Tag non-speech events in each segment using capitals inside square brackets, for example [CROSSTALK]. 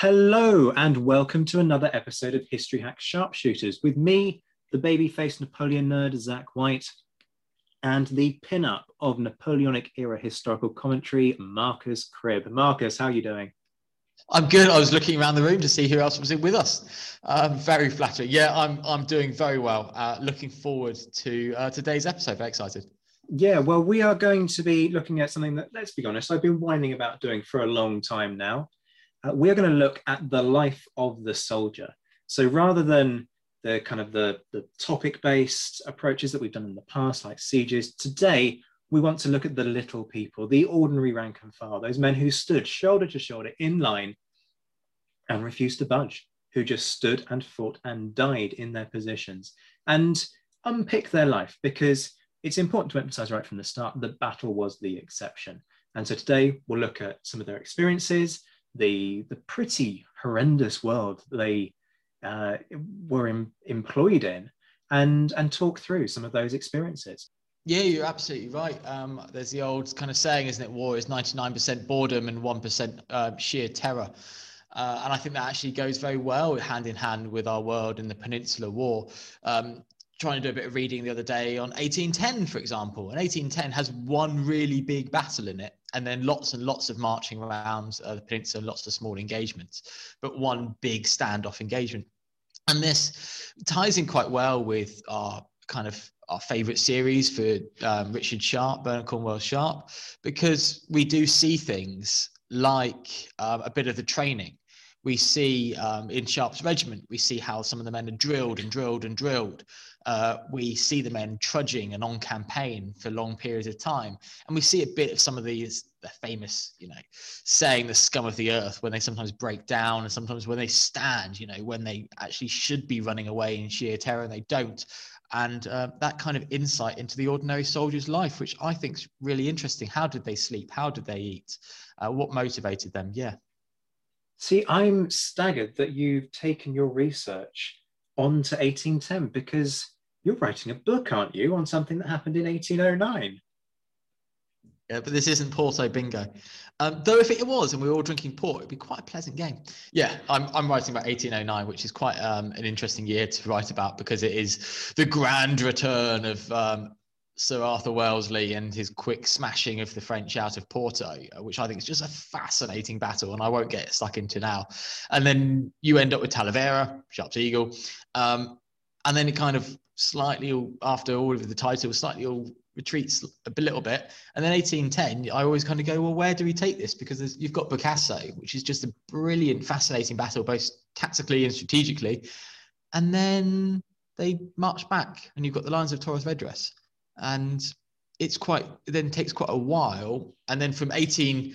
Hello and welcome to another episode of History Hack Sharpshooters with me, the baby-faced Napoleon nerd, Zack White, and the pin-up of Napoleonic era historical commentary, Marcus Cribb. Marcus, how are you doing? I'm good. I was looking around the room to see who else was in with us. Um, very flattering. Yeah, I'm I'm doing very well. Uh, looking forward to uh, today's episode. Very excited. Yeah, well, we are going to be looking at something that, let's be honest, I've been whining about doing for a long time now uh, we're going to look at the life of the soldier. So rather than the kind of the, the topic based approaches that we've done in the past, like sieges, today we want to look at the little people, the ordinary rank and file, those men who stood shoulder to shoulder in line and refused to budge, who just stood and fought and died in their positions, and unpick their life because it's important to emphasize right from the start that battle was the exception. And so today we'll look at some of their experiences, the the pretty horrendous world they uh, were in, employed in, and and talk through some of those experiences. Yeah, you're absolutely right. Um, there's the old kind of saying, isn't it? War is 99% boredom and 1% uh, sheer terror. Uh, and I think that actually goes very well hand in hand with our world in the Peninsular War. Um, trying to do a bit of reading the other day on 1810, for example. And 1810 has one really big battle in it, and then lots and lots of marching around uh, the peninsula, lots of small engagements, but one big standoff engagement. And this ties in quite well with our kind of our favorite series for um, Richard Sharpe, Bernard Cornwell Sharpe, because we do see things like um, a bit of the training we see um, in Sharpe's regiment, we see how some of the men are drilled and drilled and drilled. Uh, we see the men trudging and on campaign for long periods of time. And we see a bit of some of these the famous, you know, saying the scum of the earth when they sometimes break down and sometimes when they stand, you know, when they actually should be running away in sheer terror and they don't. And uh, that kind of insight into the ordinary soldier's life, which I think is really interesting. How did they sleep? How did they eat? Uh, what motivated them? Yeah. See, I'm staggered that you've taken your research on to 1810 because you're writing a book, aren't you, on something that happened in 1809? Yeah, but this isn't Porto bingo. Um, though if it was and we were all drinking port, it'd be quite a pleasant game. Yeah, I'm, I'm writing about 1809, which is quite um, an interesting year to write about because it is the grand return of um, Sir Arthur Wellesley and his quick smashing of the French out of Porto, uh, which I think is just a fascinating battle, and I won't get stuck into now. And then you end up with Talavera, Sharpe's Eagle, um, and then it kind of slightly after all of the titles, slightly all retreats a little bit. And then 1810, I always kind of go, well, where do we take this? Because you've got Bussaco, which is just a brilliant, fascinating battle, both tactically and strategically. And then they march back, and you've got the lines of Torres Vedras and it's quite it then takes quite a while. And then from 18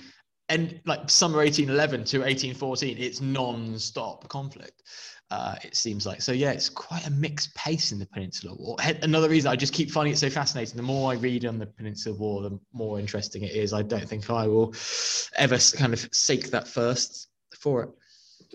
and like summer 1811 to 1814 it's non-stop conflict uh, it seems like. So yeah it's quite a mixed pace in the peninsular war. Another reason i just keep finding it so fascinating the more i read on the peninsular war the more interesting it is. I don't think i will ever kind of seek that first for it.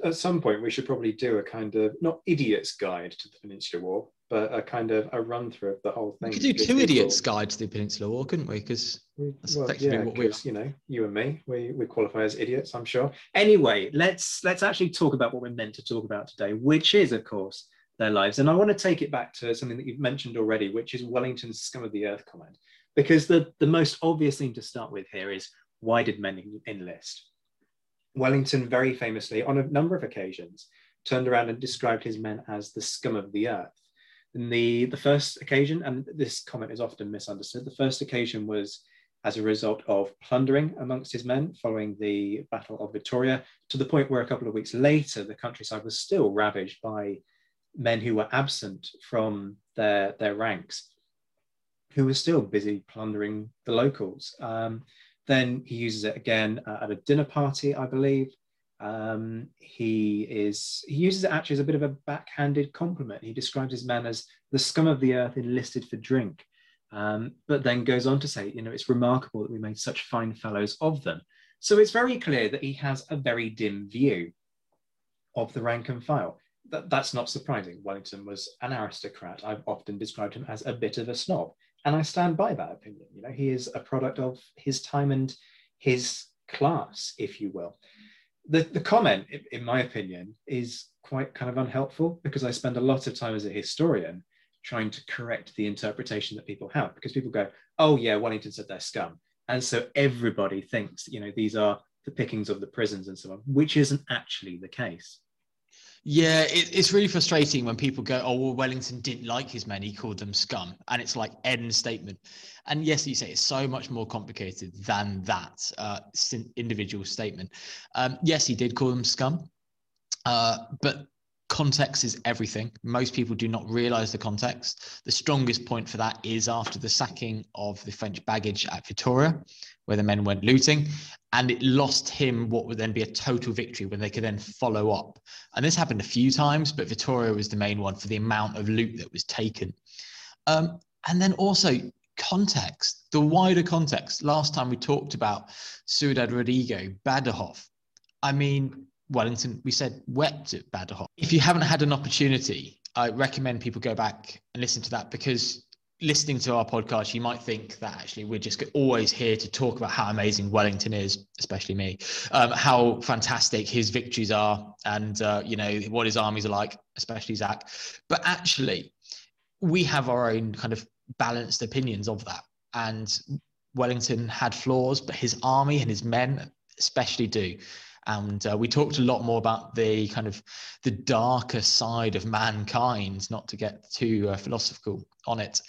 At some point we should probably do a kind of not idiot's guide to the peninsular war but a kind of a run through of the whole thing. We could do two people. idiots guide to the Peninsula War, couldn't we? Because that's well, effectively yeah, what we you know, you and me, we we qualify as idiots, I'm sure. Anyway, let's let's actually talk about what we're meant to talk about today, which is, of course, their lives. And I want to take it back to something that you've mentioned already, which is Wellington's scum of the earth comment. Because the, the most obvious thing to start with here is why did men enlist? Wellington very famously, on a number of occasions, turned around and described his men as the scum of the earth in the, the first occasion, and this comment is often misunderstood, the first occasion was as a result of plundering amongst his men following the Battle of Vittoria, to the point where a couple of weeks later, the countryside was still ravaged by men who were absent from their, their ranks, who were still busy plundering the locals. Um, Then he uses it again uh, at a dinner party, I believe. Um, he is he uses it actually as a bit of a backhanded compliment. He describes his man as the scum of the earth enlisted for drink, um, but then goes on to say, you know, it's remarkable that we made such fine fellows of them. So it's very clear that he has a very dim view of the rank and file. That, that's not surprising. Wellington was an aristocrat. I've often described him as a bit of a snob, and I stand by that opinion. You know, he is a product of his time and his class, if you will. The, the comment, in my opinion, is quite kind of unhelpful because I spend a lot of time as a historian trying to correct the interpretation that people have because people go, oh, yeah, Wellington said they're scum. And so everybody thinks, you know, these are the pickings of the prisons and so on, which isn't actually the case. Yeah, it, it's really frustrating when people go, "Oh, well, Wellington didn't like his men; he called them scum," and it's like end statement. And yes, you say it's so much more complicated than that uh, individual statement. Um, yes, he did call them scum, uh, but context is everything. Most people do not realize the context. The strongest point for that is after the sacking of the French baggage at Vittoria, where the men went looting, and it lost him what would then be a total victory when they could then follow up. And this happened a few times, but Vittoria was the main one for the amount of loot that was taken. Um, and then also context, the wider context. Last time we talked about Ciudad Rodrigo, Badajoz. I mean, Wellington, we said wept at Badajoz. If you haven't had an opportunity, I recommend people go back and listen to that because listening to our podcast, you might think that actually we're just always here to talk about how amazing Wellington is, especially me, um, how fantastic his victories are, and uh, you know what his armies are like, especially Zack. But actually, we have our own kind of balanced opinions of that, and Wellington had flaws, but his army and his men especially do and uh, we talked a lot more about the kind of the darker side of mankind not to get too uh, philosophical on it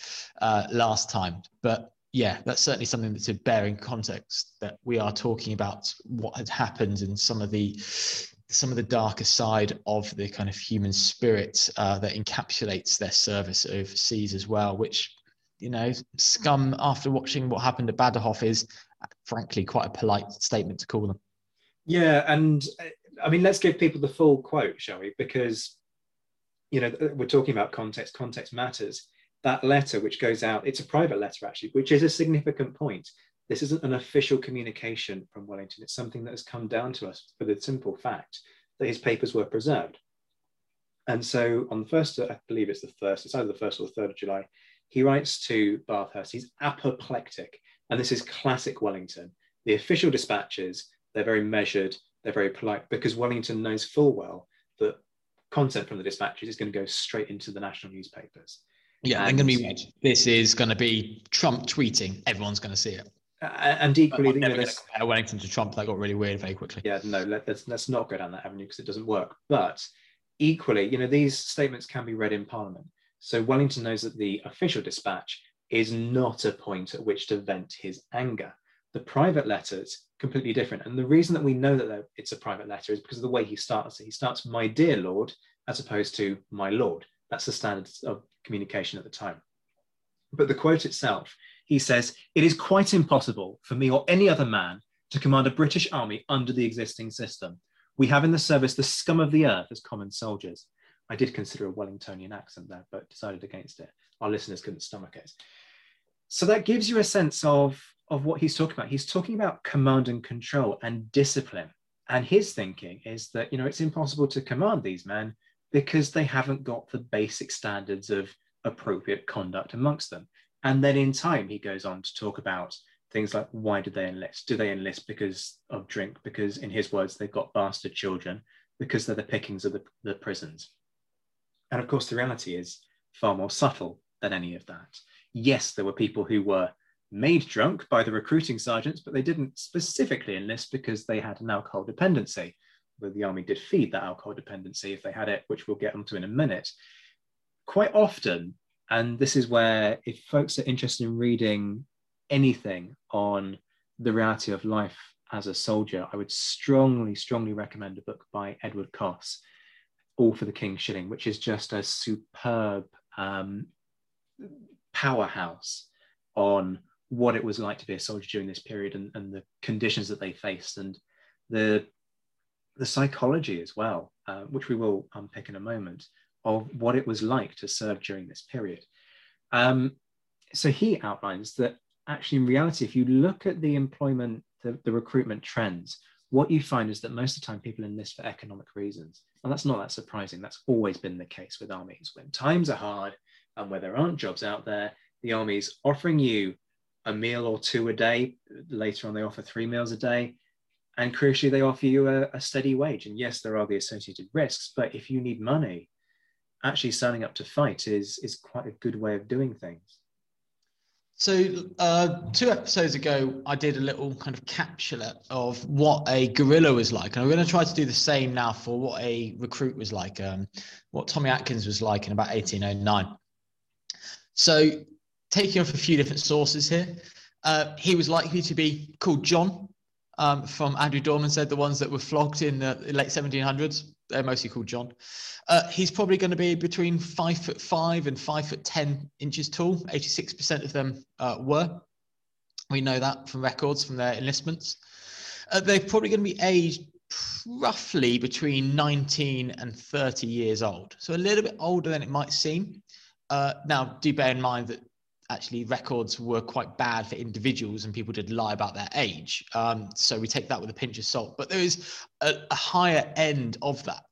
uh, last time. But yeah that's certainly something that's a bear in context that we are talking about what had happened and some of the some of the darker side of the kind of human spirit uh, that encapsulates their service overseas as well which you know scum after watching what happened at Badajoz is frankly quite a polite statement to call them yeah, and uh, I mean, let's give people the full quote, shall we? Because you know we're talking about context. Context matters. That letter, which goes out, it's a private letter actually, which is a significant point. This isn't an official communication from Wellington. It's something that has come down to us for the simple fact that his papers were preserved. And so on the first, I believe it's the first, it's either the first or the third of July, he writes to Bathurst. He's apoplectic. And this is classic Wellington. The official dispatches they're very measured, they're very polite because Wellington knows full well that content from the dispatches is going to go straight into the national newspapers. Yeah, and, they're going to be read. This is going to be Trump tweeting. Everyone's going to see it. Uh, and equally, you know, compare Wellington to Trump. That got really weird very quickly. Yeah, no, let, us let's not go down that avenue because it doesn't work. But equally, you know, these statements can be read in Parliament. So Wellington knows that the official dispatch is not a point at which to vent his anger. The private letters completely different. And the reason that we know that it's a private letter is because of the way he starts it. He starts, my dear Lord, as opposed to my Lord. That's the standard of communication at the time. But the quote itself, he says, It is quite impossible for me or any other man to command a British army under the existing system. We have in the service the scum of the earth as common soldiers. I did consider a Wellingtonian accent there, but decided against it. Our listeners couldn't stomach it. So that gives you a sense of of what he's talking about. He's talking about command and control and discipline. And his thinking is that, you know, it's impossible to command these men because they haven't got the basic standards of appropriate conduct amongst them. And then in time, he goes on to talk about things like why did they enlist? Do they enlist because of drink? Because, in his words, they've got bastard children, because they're the pickings of the, the prisons. And of course, the reality is far more subtle than any of that. Yes, there were people who were made drunk by the recruiting sergeants, but they didn't specifically enlist because they had an alcohol dependency. But the army did feed that alcohol dependency if they had it, which we'll get onto in a minute. Quite often, and this is where if folks are interested in reading anything on the reality of life as a soldier, I would strongly, strongly recommend a book by Edward Coss, All for the King's Shilling, which is just a superb um, powerhouse on what it was like to be a soldier during this period and, and the conditions that they faced and the the psychology as well, uh, which we will unpick in a moment, of what it was like to serve during this period. Um, so he outlines that actually, in reality, if you look at the employment, the, the recruitment trends, what you find is that most of the time people enlist for economic reasons. And that's not that surprising. That's always been the case with armies. When times are hard and where there aren't jobs out there, the army is offering you a meal or two a day. Later on, they offer three meals a day. And crucially, they offer you a, a steady wage. And yes, there are the associated risks, but if you need money, actually signing up to fight is, is quite a good way of doing things. So, uh, two episodes ago, I did a little kind of capsule of what a guerrilla was like. And I'm going to try to do the same now for what a recruit was like, um, what Tommy Atkins was like in about 1809. So, taking off a few different sources here, uh, he was likely to be called John um, from Andrew Dorman said the ones that were flogged in the late 1700s. They're mostly called John. Uh, he's probably going to be between five foot five and five foot 10 inches tall. 86% of them uh, were. We know that from records from their enlistments. Uh, they're probably going to be aged roughly between 19 and 30 years old. So a little bit older than it might seem. Uh, now, do bear in mind that actually records were quite bad for individuals and people did lie about their age. Um, so we take that with a pinch of salt. But there is a, a higher end of that.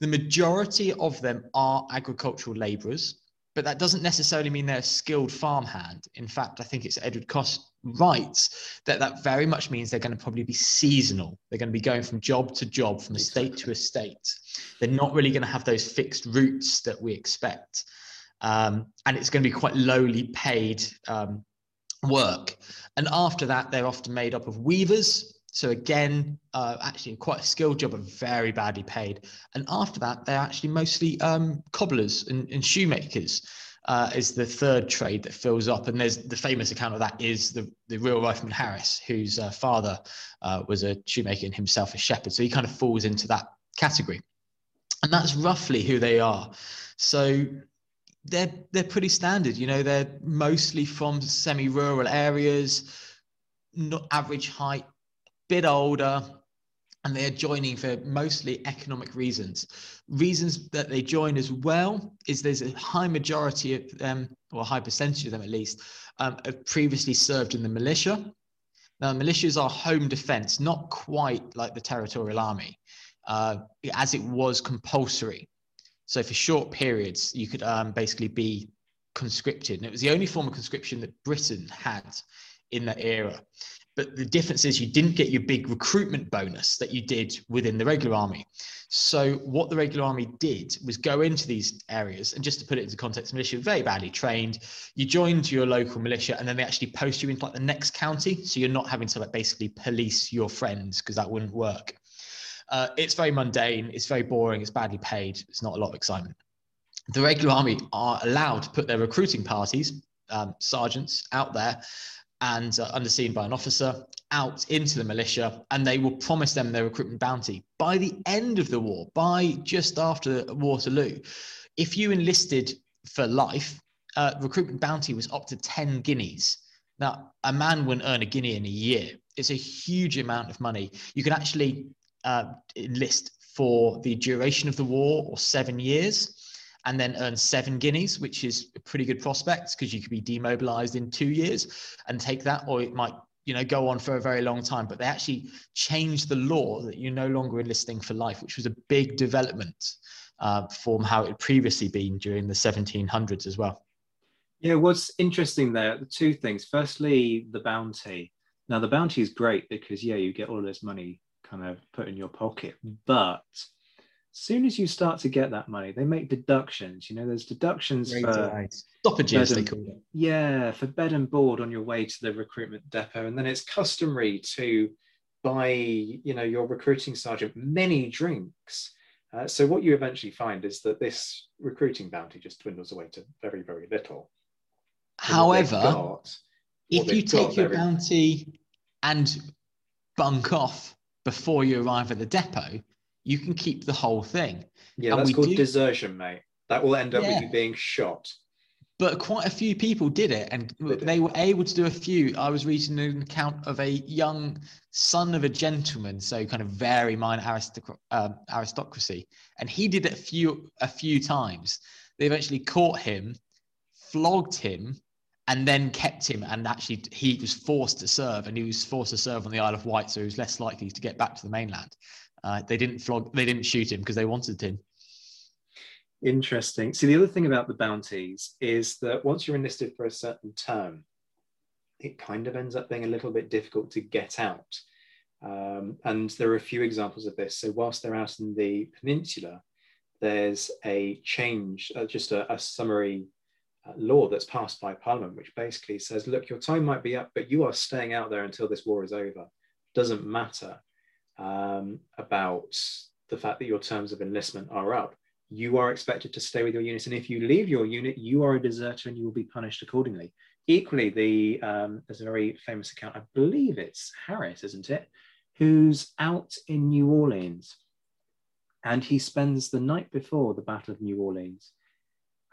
The majority of them are agricultural labourers, but that doesn't necessarily mean they're a skilled farmhand. In fact, I think it's Edward Coss writes that that very much means they're going to probably be seasonal. They're going to be going from job to job, from estate to estate. They're not really going to have those fixed routes that we expect um, and it's going to be quite lowly paid um, work. And after that, they're often made up of weavers. So again, uh, actually quite a skilled job, but very badly paid. And after that, they're actually mostly um, cobblers and, and shoemakers. Uh, is the third trade that fills up. And there's the famous account of that is the, the real rifleman Harris, whose uh, father uh, was a shoemaker and himself a shepherd. So he kind of falls into that category. And that's roughly who they are. So they're they're pretty standard. You know, they're mostly from semi-rural areas, not average height, bit older, and they are joining for mostly economic reasons. Reasons that they join as well is there's a high majority of them, or a high percentage of them at least, um, have previously served in the militia. Now, militias are home defense, not quite like the territorial army, uh, as it was compulsory. So for short periods, you could um, basically be conscripted. And it was the only form of conscription that Britain had in that era. But the difference is you didn't get your big recruitment bonus that you did within the regular army. So what the regular army did was go into these areas, and just to put it into context, militia very badly trained. You joined your local militia, and then they actually post you into like the next county, so you're not having to like basically police your friends because that wouldn't work. Uh, it's very mundane, it's very boring, it's badly paid, it's not a lot of excitement. The regular army are allowed to put their recruiting parties, um, sergeants, out there and uh, underseen by an officer out into the militia, and they will promise them their recruitment bounty. By the end of the war, by just after Waterloo, if you enlisted for life, uh, recruitment bounty was up to 10 guineas. Now, a man wouldn't earn a guinea in a year. It's a huge amount of money. You can actually uh, enlist for the duration of the war or seven years and then earn seven guineas, which is a pretty good prospect because you could be demobilized in two years and take that, or it might you know go on for a very long time. But they actually changed the law that you're no longer enlisting for life, which was a big development uh, from how it had previously been during the 1700s as well. Yeah, what's interesting there, the two things. Firstly, the bounty. Now, the bounty is great because, yeah, you get all this money kind of put in your pocket. But as soon as you start to get that money, they make deductions. You know, there's deductions Great for stoppages, they call it. Yeah, for bed and board on your way to the recruitment depot. And then it's customary to buy, you know, your recruiting sergeant many drinks. Uh, so what you eventually find is that this recruiting bounty just dwindles away to very, very little. However, got, if you take your bounty and bunk off before you arrive at the depot, you can keep the whole thing. Yeah, and that's called do... desertion, mate. That will end up yeah. with you being shot. but quite a few people did it and they were able to do a few i was reading an account of a young son of a gentleman so kind of very minor aristoc- uh, aristocracy and he did it a few a few times they eventually caught him flogged him and then kept him and actually he was forced to serve and he was forced to serve on the isle of wight so he was less likely to get back to the mainland uh, they didn't flog they didn't shoot him because they wanted him Interesting. See, the other thing about the bounties is that once you're enlisted for a certain term, it kind of ends up being a little bit difficult to get out. Um, and there are a few examples of this. So, whilst they're out in the peninsula, there's a change, uh, just a, a summary law that's passed by Parliament, which basically says, look, your time might be up, but you are staying out there until this war is over. Doesn't matter um, about the fact that your terms of enlistment are up you are expected to stay with your unit. And if you leave your unit, you are a deserter and you will be punished accordingly. Equally, the um, there's a very famous account, I believe it's Harris, isn't it, who's out in New Orleans and he spends the night before the Battle of New Orleans.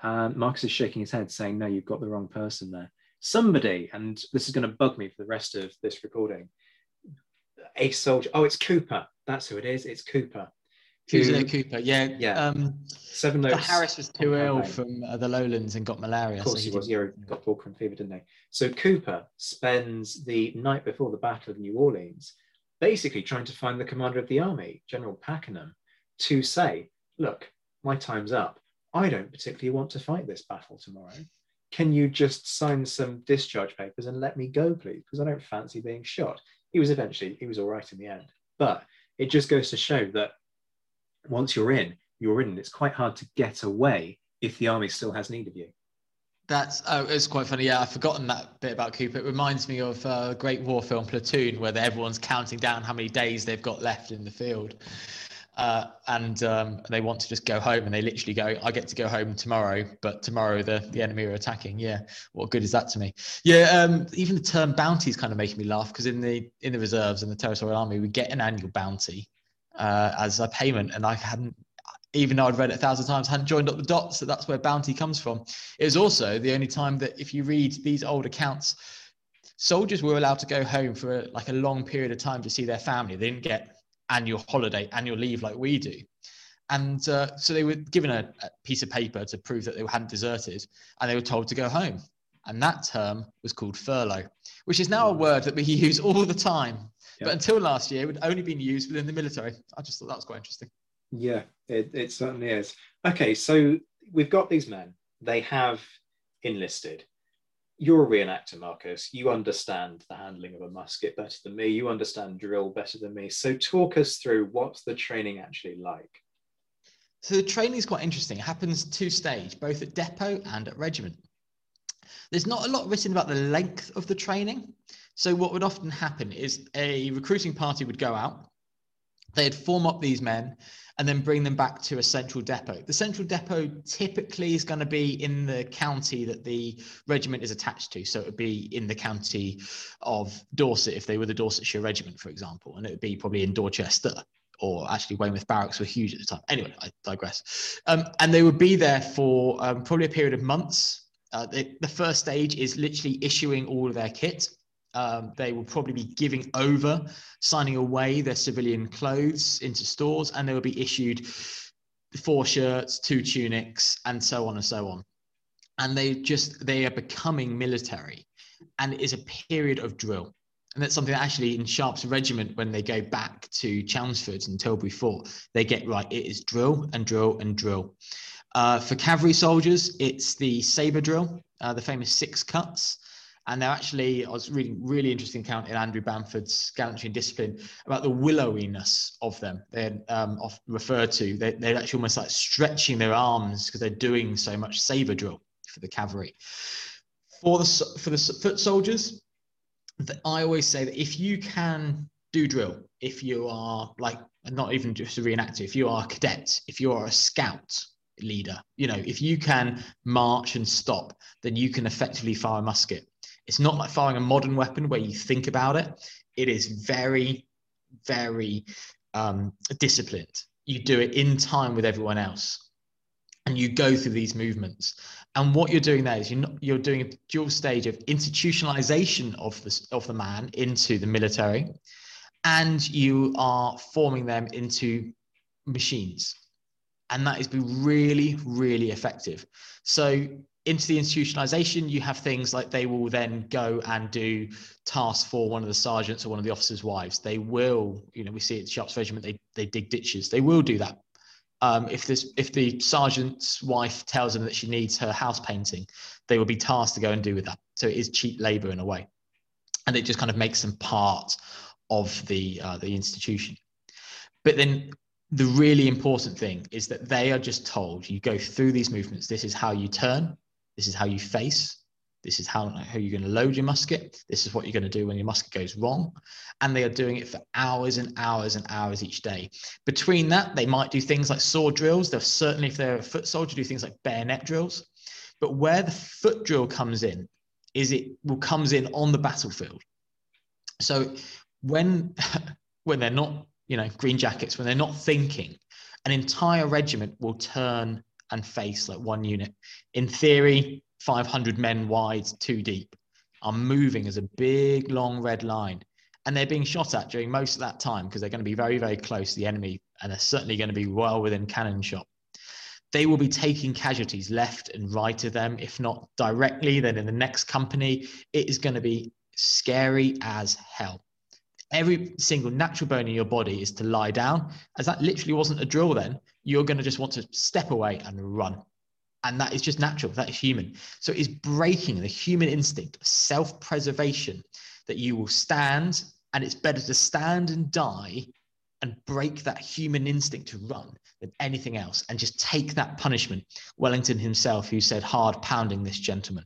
Um, Marcus is shaking his head, saying, No, you've got the wrong person there. Somebody, and this is going to bug me for the rest of this recording, a soldier. Oh, it's Cooper. That's who it is. It's Cooper Fusilier Cooper, yeah, yeah. Um, Seven notes. Harris was too ill from uh, the lowlands and got malaria. Of course, so he, he was. Yeah, got Walcheren fever, didn't they? So Cooper spends the night before the Battle of New Orleans, basically trying to find the commander of the army, General Pakenham, to say, "Look, my time's up. I don't particularly want to fight this battle tomorrow. Can you just sign some discharge papers and let me go, please? Because I don't fancy being shot." He was eventually he was all right in the end, but it just goes to show that once you're in, you're in. It's quite hard to get away if the army still has need of you. That's oh, it's quite funny. Yeah, I've forgotten that bit about Cooper. It reminds me of uh, great war film Platoon, where everyone's counting down how many days they've got left in the field, uh, and um, they want to just go home, and they literally go, "I get to go home tomorrow, but tomorrow the the enemy are attacking." Yeah, what good is that to me? Yeah, um, even the term bounty is kind of making me laugh because in the in the reserves and the territorial army, we get an annual bounty, uh, as a payment. And I hadn't, even though I'd read it a thousand times, hadn't joined up the dots that that's where bounty comes from. It was also the only time that if you read these old accounts, soldiers were allowed to go home for a, like a long period of time to see their family. They didn't get annual holiday, annual leave like we do. And uh, so they were given a, a piece of paper to prove that they hadn't deserted, and they were told to go home. And that term was called furlough, which is now a word that we [LAUGHS] use all the time Yep. But until last year, it would only been used within the military. I just thought that was quite interesting. Yeah, it, it certainly is. Okay, so we've got these men. They have enlisted. You're a reenactor, Marcus. You understand the handling of a musket better than me. You understand drill better than me. So talk us through what's the training actually like? So the training is quite interesting. It happens two stage, both at depot and at regiment. There's not a lot written about the length of the training. So what would often happen is a recruiting party would go out, they'd form up these men and then bring them back to a central depot. The central depot typically is going to be in the county that the regiment is attached to. So it would be in the county of Dorset if they were the Dorsetshire Regiment, for example, and it would be probably in Dorchester or actually Weymouth Barracks were huge at the time. Anyway, I digress. Um, and they would be there for um, probably a period of months. Uh, the, the first stage is literally issuing all of their kit um, they will probably be giving over, signing away their civilian clothes into stores, and they will be issued four shirts, two tunics, and so on and so on. And they just they are becoming military, and it is a period of drill. And that's something that actually in Sharpe's regiment, when they go back to Chelmsford and Tilbury Fort, they get right. It is drill and drill and drill. Uh, for cavalry soldiers, it's the saber drill, uh, the famous six cuts. And they're actually, I was reading really interesting account in Andrew Bamford's Gallantry and Discipline about the willowiness of them. They're um, referred to, they, they're actually almost like stretching their arms because they're doing so much saber drill for the cavalry. For the, for the foot soldiers, I always say that if you can do drill, if you are like, not even just a reenactor, if you are a cadet, if you are a scout, leader. You know, if you can march and stop, then you can effectively fire a musket. It's not like firing a modern weapon where you think about it. It is very, very um, disciplined. You do it in time with everyone else. and you go through these movements. And what you're doing there is you're, not, you're doing a dual stage of institutionalization of the, of the man into the military, and you are forming them into machines. And that has been really, really effective. So into the institutionalization, you have things like they will then go and do tasks for one of the sergeants or one of the officers' wives. They will, you know, we see it at the Sharpe's Regiment, they, they dig ditches. They will do that. Um, if this, if the sergeant's wife tells them that she needs her house painting, they will be tasked to go and do with that. So it is cheap labor in a way, and it just kind of makes them part of the uh, the institution. But then the really important thing is that they are just told you go through these movements. This is how you turn. This is how you face. This is how, how you're going to load your musket. This is what you're going to do when your musket goes wrong. And they are doing it for hours and hours and hours each day. Between that, they might do things like sword drills. They'll certainly, if they're a foot soldier, do things like bayonet drills. But where the foot drill comes in is it will comes in on the battlefield. So when [LAUGHS] when they're not, you know, green jackets, when they're not thinking, an entire regiment will turn and face like one unit. In theory, 500 men wide, two deep, are moving as a big, long red line. And they're being shot at during most of that time because they're going to be very, very close to the enemy and they're certainly going to be well within cannon shot. They will be taking casualties left and right of them, if not directly, then in the next company. It is going to be scary as hell. Every single natural bone in your body is to lie down, as that literally wasn't a drill then. You're going to just want to step away and run. And that is just natural that is human. So it's breaking the human instinct of self-preservation that you will stand and it's better to stand and die and break that human instinct to run than anything else and just take that punishment. Wellington himself who said hard pounding this gentleman.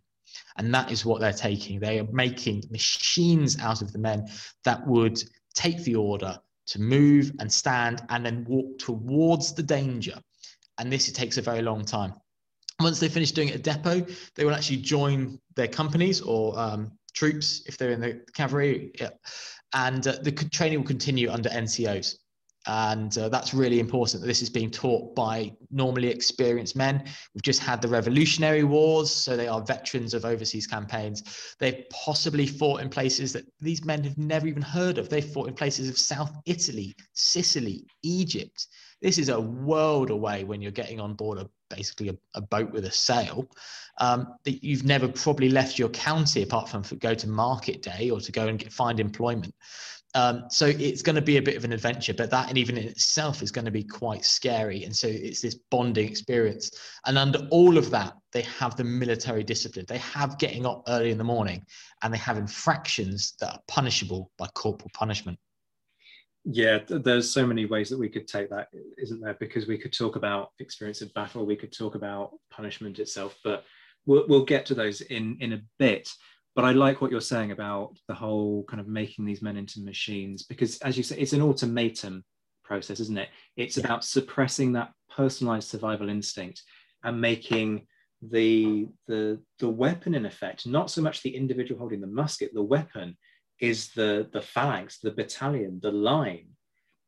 And that is what they're taking. They are making machines out of the men that would take the order to move and stand and then walk towards the danger and this it takes a very long time once they finish doing it at depot, they will actually join their companies or um, troops if they're in the cavalry. Yeah. And uh, the training will continue under NCOs. And uh, that's really important that this is being taught by normally experienced men. We've just had the Revolutionary Wars, so they are veterans of overseas campaigns. They've possibly fought in places that these men have never even heard of. They've fought in places of South Italy, Sicily, Egypt. This is a world away when you're getting on board a basically a, a boat with a sail. Um, that you've never probably left your county apart from go to market day or to go and get, find employment. Um, so it's going to be a bit of an adventure, but that and even in itself is going to be quite scary. And so it's this bonding experience. And under all of that, they have the military discipline. They have getting up early in the morning, and they have infractions that are punishable by corporal punishment yeah there's so many ways that we could take that isn't there because we could talk about experience of battle we could talk about punishment itself but we'll, we'll get to those in in a bit but i like what you're saying about the whole kind of making these men into machines because as you say it's an automatum process isn't it it's yeah. about suppressing that personalized survival instinct and making the the the weapon in effect not so much the individual holding the musket the weapon is the, the phalanx, the battalion, the line,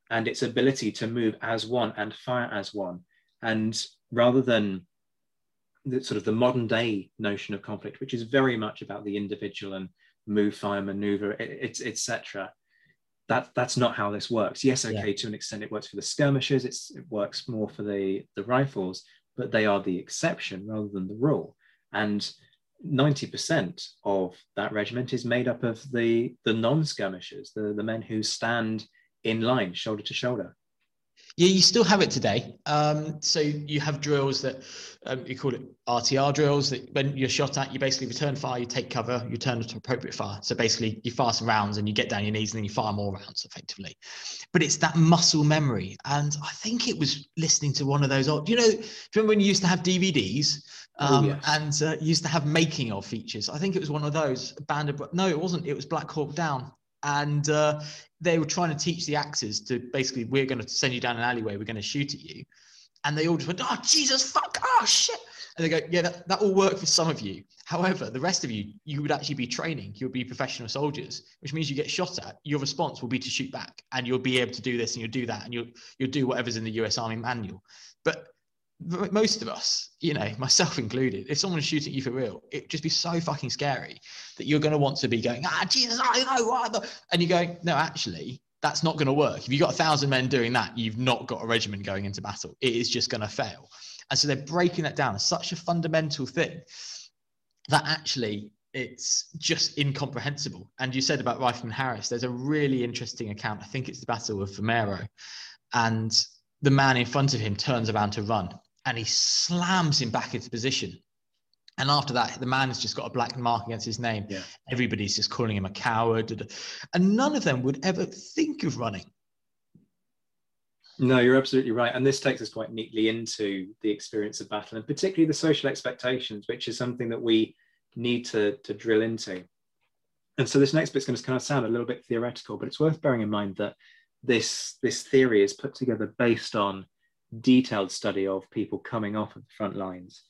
and its ability to move as one and fire as one. And rather than the sort of the modern day notion of conflict, which is very much about the individual and move, fire, maneuver, etc. That that's not how this works. Yes, okay, yeah. to an extent it works for the skirmishers. It's, it works more for the the rifles, but they are the exception rather than the rule. And 90% of that regiment is made up of the, the non-skirmishers, the, the men who stand in line, shoulder to shoulder. Yeah, you still have it today. Um, so you have drills that um, you call it RTR drills. That when you're shot at, you basically return fire, you take cover, you turn to appropriate fire. So basically, you fire some rounds and you get down your knees, and then you fire more rounds effectively. But it's that muscle memory, and I think it was listening to one of those old. You know, remember when you used to have DVDs Oh, um, oh, yes. and uh, used to have making of features. I think it was one of those. Band of no, it wasn't. It was Black Hawk Down, and uh, they were trying to teach the actors to basically, we're going to send you down an alleyway, we're going to shoot at you, and they all just went, oh Jesus, fuck, oh shit, and they go, yeah, that, that will work for some of you. However, the rest of you, you would actually be training. You'll be professional soldiers, which means you get shot at. Your response will be to shoot back, and you'll be able to do this and you'll do that, and you'll you'll do whatever's in the U.S. Army manual. But most of us, you know, myself included, if someone's shooting you for real, it'd just be so fucking scary that you're going to want to be going, ah, Jesus, I know what. And you're going, no, actually, that's not going to work. If you've got a thousand men doing that, you've not got a regiment going into battle. It is just going to fail. And so they're breaking that down as such a fundamental thing that actually it's just incomprehensible. And you said about Rifleman Harris, there's a really interesting account. I think it's the Battle of Vimeiro. And the man in front of him turns around to run and he slams him back into position. And after that, the man has just got a black mark against his name. Yeah. Everybody's just calling him a coward. And none of them would ever think of running. No, you're absolutely right. And this takes us quite neatly into the experience of battle and particularly the social expectations, which is something that we need to, to drill into. And so this next bit's going to kind of sound a little bit theoretical, but it's worth bearing in mind that this, this theory is put together based on detailed study of people coming off of the front lines.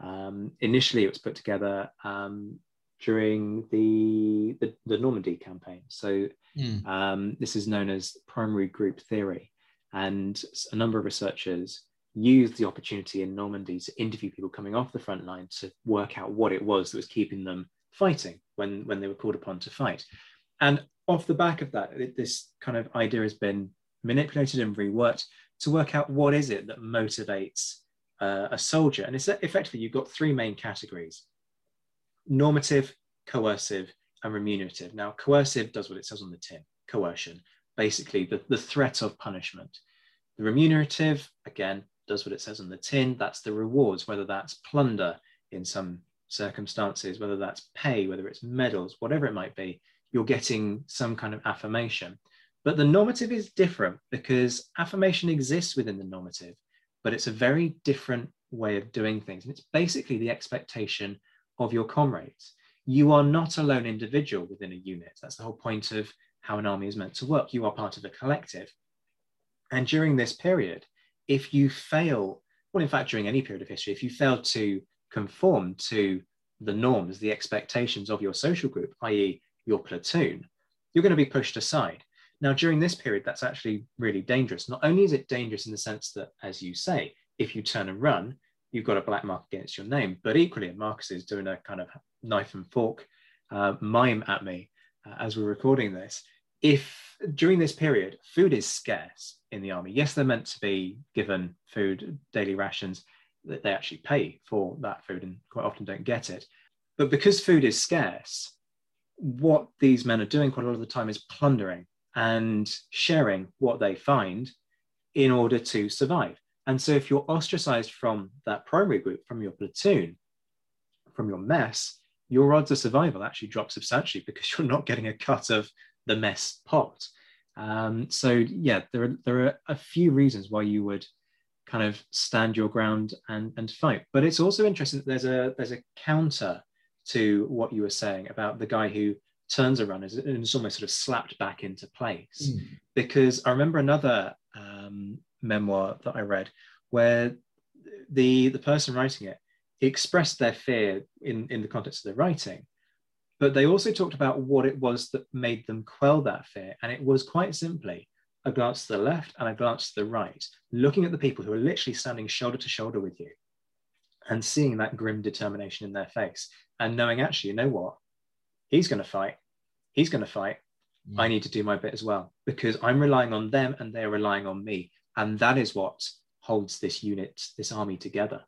Um, initially, it was put together um, during the, the, the Normandy campaign. So mm. um, this is known as primary group theory, and a number of researchers used the opportunity in Normandy to interview people coming off the front line to work out what it was that was keeping them fighting when, when they were called upon to fight. And off the back of that, this kind of idea has been manipulated and reworked to work out what is it that motivates uh, a soldier. And it's effectively, you've got three main categories normative, coercive, and remunerative. Now, coercive does what it says on the tin coercion, basically the, the threat of punishment. The remunerative, again, does what it says on the tin. That's the rewards, whether that's plunder in some circumstances, whether that's pay, whether it's medals, whatever it might be, you're getting some kind of affirmation. But the normative is different because affirmation exists within the normative, but it's a very different way of doing things. And it's basically the expectation of your comrades. You are not a lone individual within a unit. That's the whole point of how an army is meant to work. You are part of a collective. And during this period, if you fail, well, in fact, during any period of history, if you fail to conform to the norms, the expectations of your social group, i.e., your platoon, you're going to be pushed aside. Now, during this period, that's actually really dangerous. Not only is it dangerous in the sense that, as you say, if you turn and run, you've got a black mark against your name, but equally, Marcus is doing a kind of knife and fork uh, mime at me uh, as we're recording this. If during this period, food is scarce in the army, yes, they're meant to be given food, daily rations, that they actually pay for that food and quite often don't get it. But because food is scarce, what these men are doing quite a lot of the time is plundering and sharing what they find in order to survive. And so, if you're ostracized from that primary group, from your platoon, from your mess, your odds of survival actually drop substantially because [LAUGHS] you're not getting a cut of the mess pot. Um, so, yeah, there are, there are a few reasons why you would kind of stand your ground and, and fight. But it's also interesting that there's a there's a counter to what you were saying about the guy who turns around and is almost sort of slapped back into place. Mm. Because I remember another um, memoir that I read where the the person writing it expressed their fear in, in the context of their writing, but they also talked about what it was that made them quell that fear. And it was quite simply a glance to the left and a glance to the right, looking at the people who are literally standing shoulder to shoulder with you and seeing that grim determination in their face and knowing actually, you know what? He's going to fight. He's going to fight. Yeah. I need to do my bit as well because I'm relying on them and they're relying on me. And that is what holds this unit, this army together.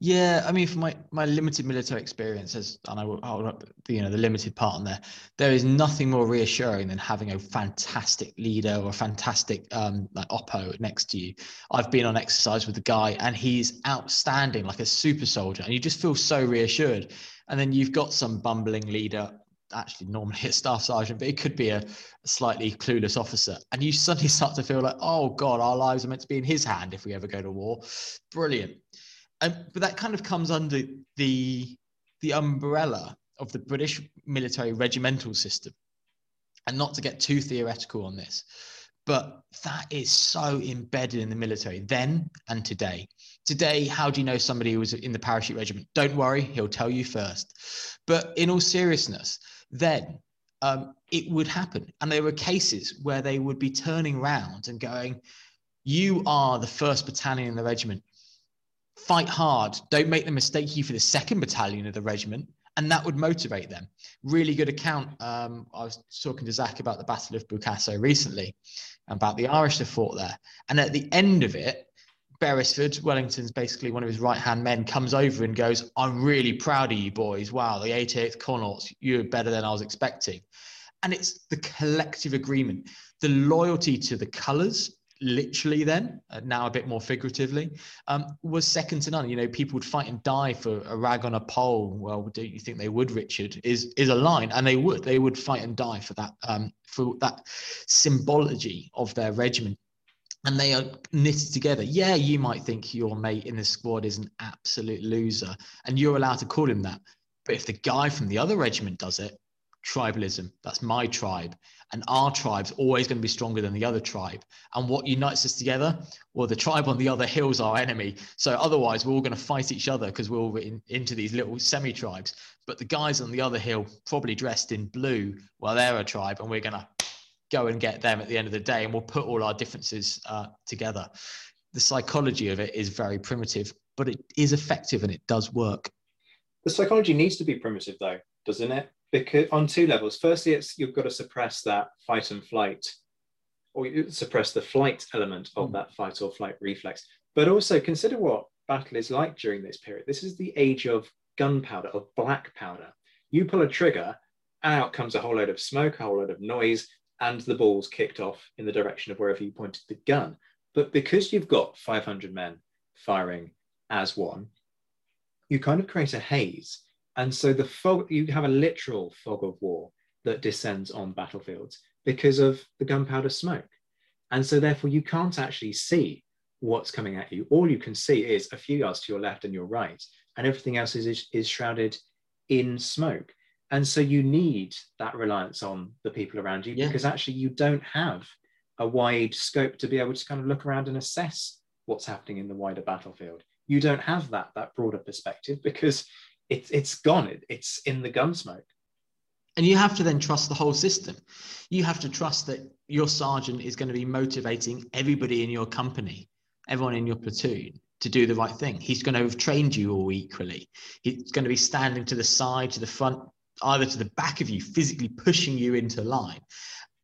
Yeah, I mean, from my, my limited military experience, as and I will the, you know the limited part on there, there is nothing more reassuring than having a fantastic leader or a fantastic um, like oppo next to you. I've been on exercise with the guy, and he's outstanding, like a super soldier, and you just feel so reassured. And then you've got some bumbling leader actually normally a staff sergeant, but it could be a, a, slightly clueless officer. And you suddenly [LAUGHS] start to feel like, oh God, our lives are meant to be in his hand if we ever go to war. Brilliant. But that kind of comes under the the umbrella of the British military regimental system. And not to get too theoretical on this, but that is so embedded in the military then and today. Today, how do you know somebody who was in the parachute regiment? Don't worry, he'll tell you first. But in all seriousness, then um, it would happen. And there were cases where they would be turning around and going, You are the first battalion in the regiment. Fight hard. Don't make the mistake you for the second battalion of the regiment. And that would motivate them. Really good account. Um, I was talking to Zack about the Battle of Bussaco recently, about the Irish that fought there. And at the end of it, Beresford, Wellington's basically one of his right hand men, comes over and goes, I'm really proud of you boys. Wow, the 88th Connaughts, you're better than I was expecting. And it's the collective agreement, the loyalty to the colours, literally then, uh, now a bit more figuratively, um, was second to none. You know, people would fight and die for a rag on a pole. Well, don't you think they would, Richard? Is is a line, and they would. They would fight and die for that um, for that symbology of their regiment. And they are knitted together. Yeah, you might think your mate in the squad is an absolute loser, and you're allowed to call him that. But if the guy from the other regiment does it, tribalism. That's my tribe. And our tribe's always going to be stronger than the other tribe. And what unites us together? Well, the tribe on the other hill's our enemy. So otherwise, we're all going to fight each other because we're all in, into these little semi tribes. But the guys on the other hill, probably dressed in blue, well, they're a tribe, and we're going to go and get them at the end of the day. And we'll put all our differences uh, together. The psychology of it is very primitive, but it is effective and it does work. The psychology needs to be primitive, though, doesn't it? Because on two levels. Firstly, it's you've got to suppress that fight and flight, or you suppress the flight element of mm. that fight or flight reflex. But also consider what battle is like during this period. This is the age of gunpowder, of black powder. You pull a trigger, and out comes a whole load of smoke, a whole load of noise, and the ball's kicked off in the direction of wherever you pointed the gun. But because you've got 500 men firing as one, you kind of create a haze and so the fog, you have a literal fog of war that descends on battlefields because of the gunpowder smoke. And so therefore you can't actually see what's coming at you. All you can see is a few yards to your left and your right, and everything else is, is, shrouded in smoke. And so you need that reliance on the people around you yeah. because actually you don't have a wide scope to be able to kind of look around and assess what's happening in the wider battlefield. You don't have that that broader perspective because it's it's gone. It, it's in the gun smoke. And you have to then trust the whole system. You have to trust that your sergeant is going to be motivating everybody in your company, everyone in your platoon to do the right thing. He's going to have trained you all equally. He's going to be standing to the side, to the front, either to the back of you, physically pushing you into line.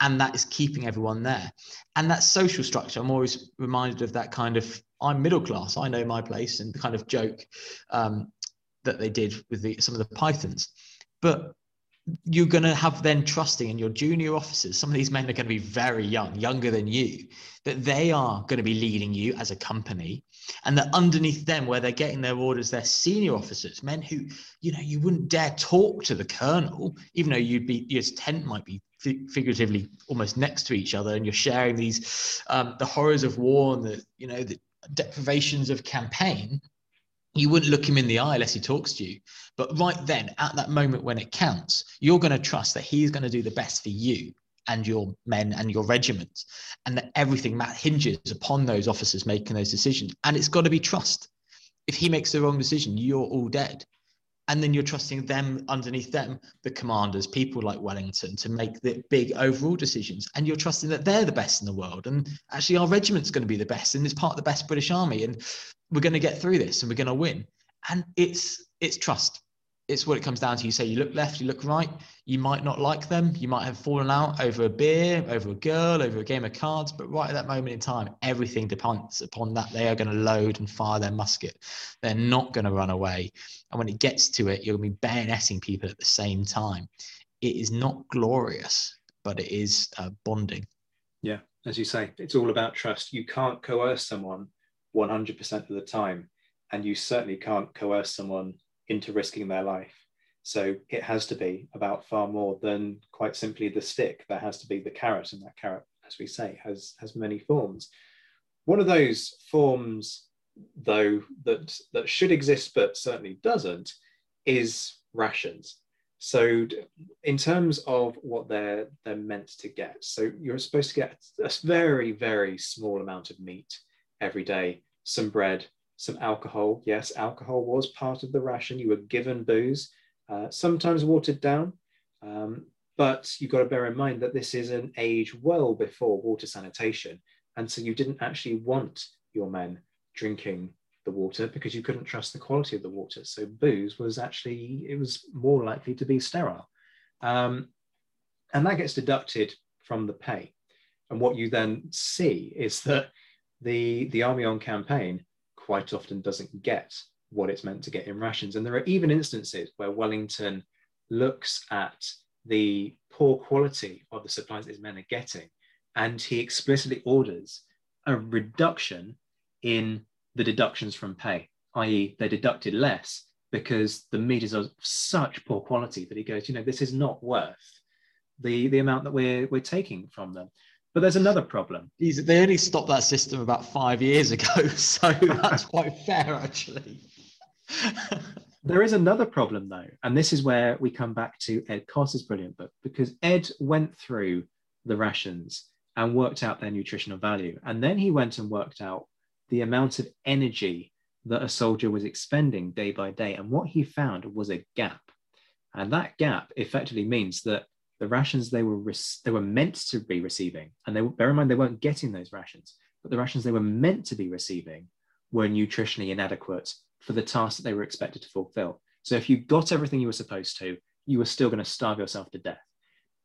And that is keeping everyone there. And that social structure, I'm always reminded of that kind of I'm middle class, I know my place, and the kind of joke um, that they did with the, some of the Pythons. But you're going to have then trusting in your junior officers. Some of these men are going to be very young, younger than you, that they are going to be leading you as a company. And that underneath them, where they're getting their orders, they're senior officers, men who, you know, you wouldn't dare talk to the colonel, even though you'd be, your tent might be figuratively almost next to each other and you're sharing these, um, the horrors of war and the, you know, the deprivations of campaign you wouldn't look him in the eye unless he talks to you. But right then, at that moment when it counts, you're going to trust that he's going to do the best for you and your men and your regiment, and that everything hinges upon those officers making those decisions. And it's got to be trust. If he makes the wrong decision, you're all dead and then you're trusting them underneath them the commanders people like wellington to make the big overall decisions. And you're trusting that they're the best in the world. And actually our regiment's going to be the best and it's part of the best british army. And we're going to get through this and we're going to win. And it's it's trust it's what it comes down to. You say you look left, you look right. You might not like them. You might have fallen out over a beer, over a girl, over a game of cards. But right at that moment in time, everything depends upon that. They are going to load and fire their musket. They're not going to run away. And when it gets to it, you're going to be bayoneting people at the same time. It is not glorious, but it is uh, bonding. Yeah, as you say, it's all about trust. You can't coerce someone 100% of the time, and you certainly can't coerce someone into risking their life. So it has to be about far more than quite simply the stick. There has to be the carrot, and that carrot, as we say, has has many forms. One of those forms, though, that that should exist but certainly doesn't, is rations. So, in terms of what they're they're meant to get, so you're supposed to get a very very small amount of meat every day, some bread, some alcohol. Yes, alcohol was part of the ration. You were given booze, uh, sometimes watered down. Um, but you've got to bear in mind that this is an age well before water sanitation. And so you didn't actually want your men drinking the water because you couldn't trust the quality of the water. So booze was actually it was more likely to be sterile, um, and that gets deducted from the pay. And what you then see is that the the army on campaign quite often doesn't get what it's meant to get in rations. And there are even instances where Wellington looks at the poor quality of the supplies his men are getting, and he explicitly orders a reduction in the deductions from pay, i.e., they're deducted less because the meat is of such poor quality that he goes, you know, this is not worth the the amount that we're we're taking from them. But there's another problem. They only stopped that system about five years ago, [LAUGHS] so that's quite fair, actually. [LAUGHS] there is another problem, though, and this is where we come back to Ed Coss's brilliant book because Ed went through the rations and worked out their nutritional value, and then he went and worked out the amount of energy that a soldier was expending day by day, and what he found was a gap, and that gap effectively means that the rations they were they were meant to be receiving, and they bear in mind they weren't getting those rations, but the rations they were meant to be receiving were nutritionally inadequate for the task that they were expected to fulfill. So if you got everything you were supposed to, you were still going to starve yourself to death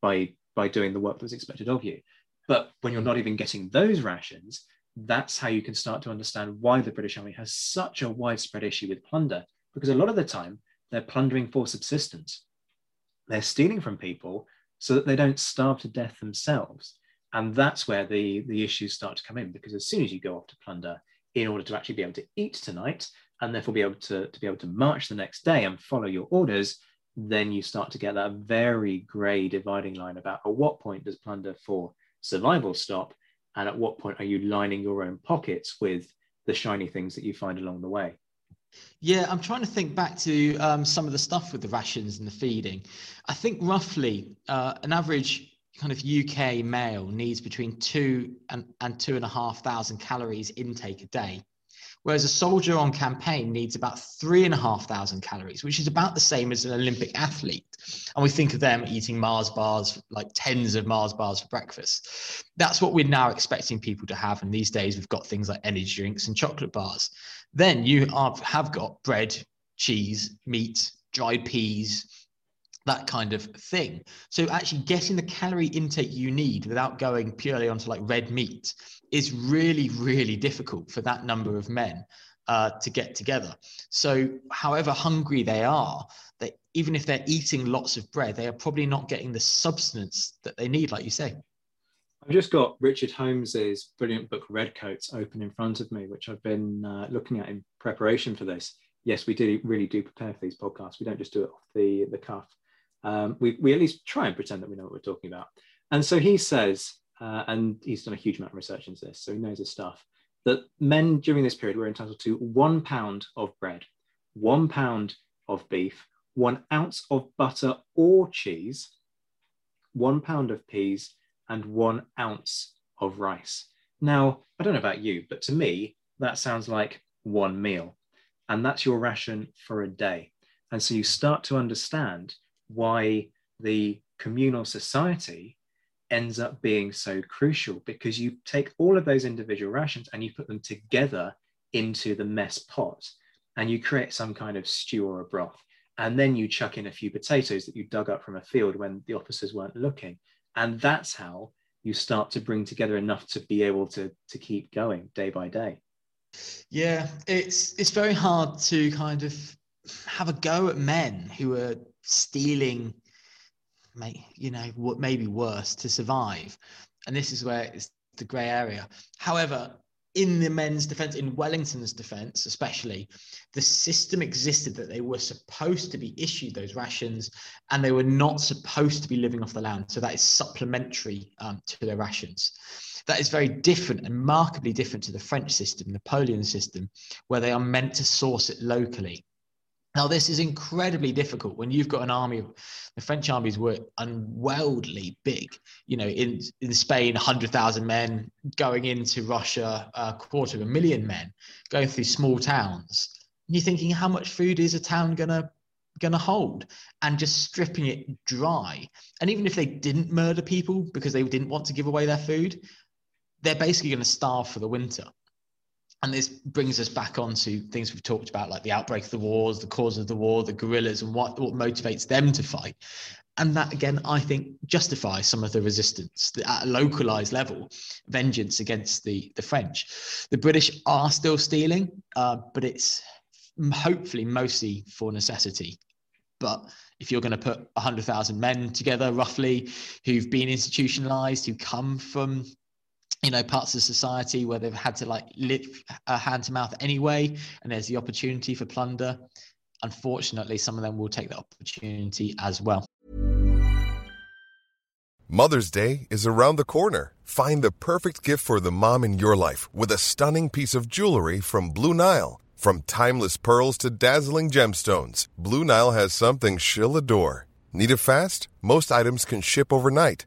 by by doing the work that was expected of you. But when you're not even getting those rations, that's how you can start to understand why the British Army has such a widespread issue with plunder, because a lot of the time they're plundering for subsistence. They're stealing from people so that they don't starve to death themselves. And that's where the, the issues start to come in, because as soon as you go off to plunder in order to actually be able to eat tonight, and therefore be able to, to be able to march the next day and follow your orders, then you start to get that very grey dividing line about at what point does plunder for survival stop, and at what point are you lining your own pockets with the shiny things that you find along the way. Yeah, I'm trying to think back to um, some of the stuff with the rations and the feeding. I think roughly uh, an average kind of UK male needs between two and, and two and a half thousand calories intake a day. Whereas a soldier on campaign needs about three and a half thousand calories, which is about the same as an Olympic athlete. And we think of them eating Mars bars, like tens of Mars bars for breakfast. That's what we're now expecting people to have. And these days, we've got things like energy drinks and chocolate bars. Then you are, have got bread, cheese, meat, dried peas, that kind of thing. So actually getting the calorie intake you need without going purely onto like red meat is really, really difficult for that number of men uh, to get together. So, however hungry they are, they, even if they're eating lots of bread, they are probably not getting the substance that they need, like you say. I've just got Richard Holmes's brilliant book Redcoats open in front of me, which I've been uh, looking at in preparation for this. Yes, we do really do prepare for these podcasts. We don't just do it off the the cuff. Um, we we at least try and pretend that we know what we're talking about. And so he says uh, and he's done a huge amount of research into this, so he knows his stuff, that men during this period were entitled to one pound of bread, one pound of beef, one ounce of butter or cheese, one pound of peas, and one ounce of rice. Now, I don't know about you, but to me, that sounds like one meal. And that's your ration for a day. And so you start to understand why the communal society ends up being so crucial because you take all of those individual rations and you put them together into the mess pot and you create some kind of stew or a broth. And then you chuck in a few potatoes that you dug up from a field when the officers weren't looking. And that's how you start to bring together enough to be able to, to keep going day by day. Yeah, it's it's very hard to kind of have a go at men who are stealing may, you know, what maybe worse to survive. And this is where it's the grey area. However, in the men's defense, in Wellington's defense, especially, the system existed that they were supposed to be issued those rations and they were not supposed to be living off the land. So that is supplementary um, to their rations. That is very different and markedly different to the French system, Napoleon's system, where they are meant to source it locally. Now, this is incredibly difficult when you've got an army. The French armies were unworldly big. You know, in in Spain, hundred thousand men going into Russia, a quarter of a million men going through small towns. And you're thinking, how much food is a town gonna gonna hold? And just stripping it dry. And even if they didn't murder people because they didn't want to give away their food, they're basically going to starve for the winter. And this brings us back onto things we've talked about, like the outbreak of the wars, the cause of the war, the guerrillas, and what, what motivates them to fight. And that, again, I think justifies some of the resistance at a localized level, vengeance against the, the French. The British are still stealing, uh, but it's hopefully mostly for necessity. But if you're going to put 100,000 men together, roughly, who've been institutionalized, who come from you know parts of society where they've had to like live uh, hand to mouth anyway and there's the opportunity for plunder. Unfortunately some of them will take the opportunity as well. Mother's day is around the corner. Find the perfect gift for the mom in your life with a stunning piece of jewelry from blue nile. From timeless pearls to dazzling gemstones blue nile has something she'll adore. Need it fast? Most items can ship overnight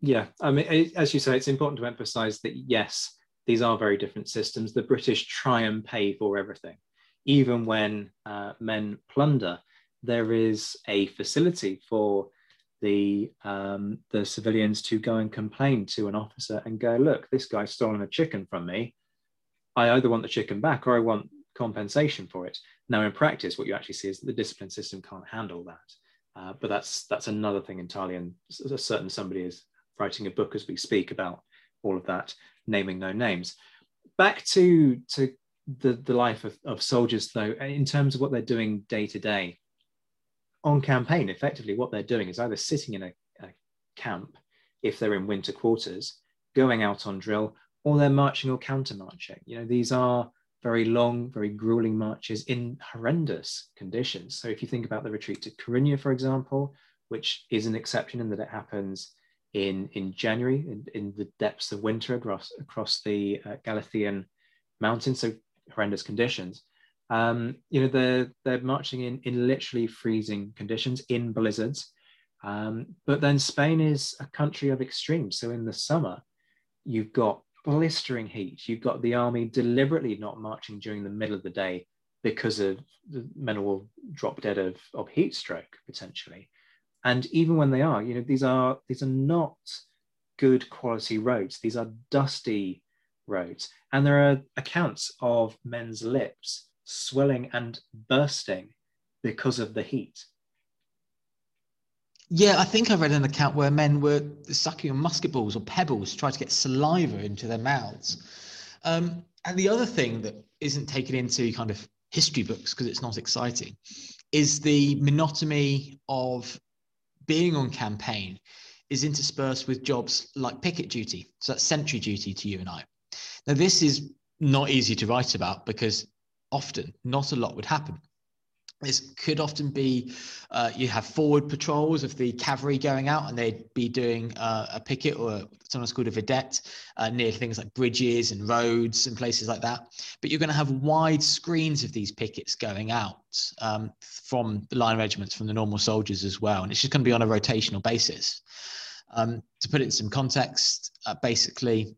Yeah, I mean, as you say, it's important to emphasize that yes, these are very different systems. The British try and pay for everything. Even when uh, men plunder, there is a facility for the um, the civilians to go and complain to an officer and go, look, this guy's stolen a chicken from me. I either want the chicken back or I want compensation for it. Now, in practice, what you actually see is that the discipline system can't handle that. Uh, but that's that's another thing entirely, and certain somebody is writing a book as we speak about all of that, naming no names. Back to to the, the life of, of soldiers, though, in terms of what they're doing day to day on campaign, effectively, what they're doing is either sitting in a, a camp if they're in winter quarters, going out on drill, or they're marching or counter marching. You know, these are very long, very grueling marches in horrendous conditions. So if you think about the retreat to Corunna, for example, which is an exception in that it happens in, in January in, in the depths of winter across, across the uh, mountains, so horrendous conditions. Um, you know, they're, they're marching in, in literally freezing conditions, in blizzards. Um, but then Spain is a country of extremes. So in the summer, you've got blistering heat. You've got the army deliberately not marching during the middle of the day because of the men will drop dead of, of heat stroke potentially and even when they are you know these are these are not good quality roads. These are dusty roads. And there are accounts of men's lips swelling and bursting because of the heat. Yeah i think i read an account where men were sucking on musket balls or pebbles to try to get saliva into their mouths. Um, and the other thing that isn't taken into kind of history books because it's not exciting is the monotony of being on campaign is interspersed with jobs like picket duty. So that's sentry duty to you and I. Now, this is not easy to write about because often not a lot would happen. This could often be uh, you have forward patrols of the cavalry going out and they'd be doing uh, a picket or sometimes called a vedette uh, near things like bridges and roads and places like that. But you're going to have wide screens of these pickets going out um, from the line regiments, from the normal soldiers as well. And it's just going to be on a rotational basis. Um, to put it in some context, uh, basically,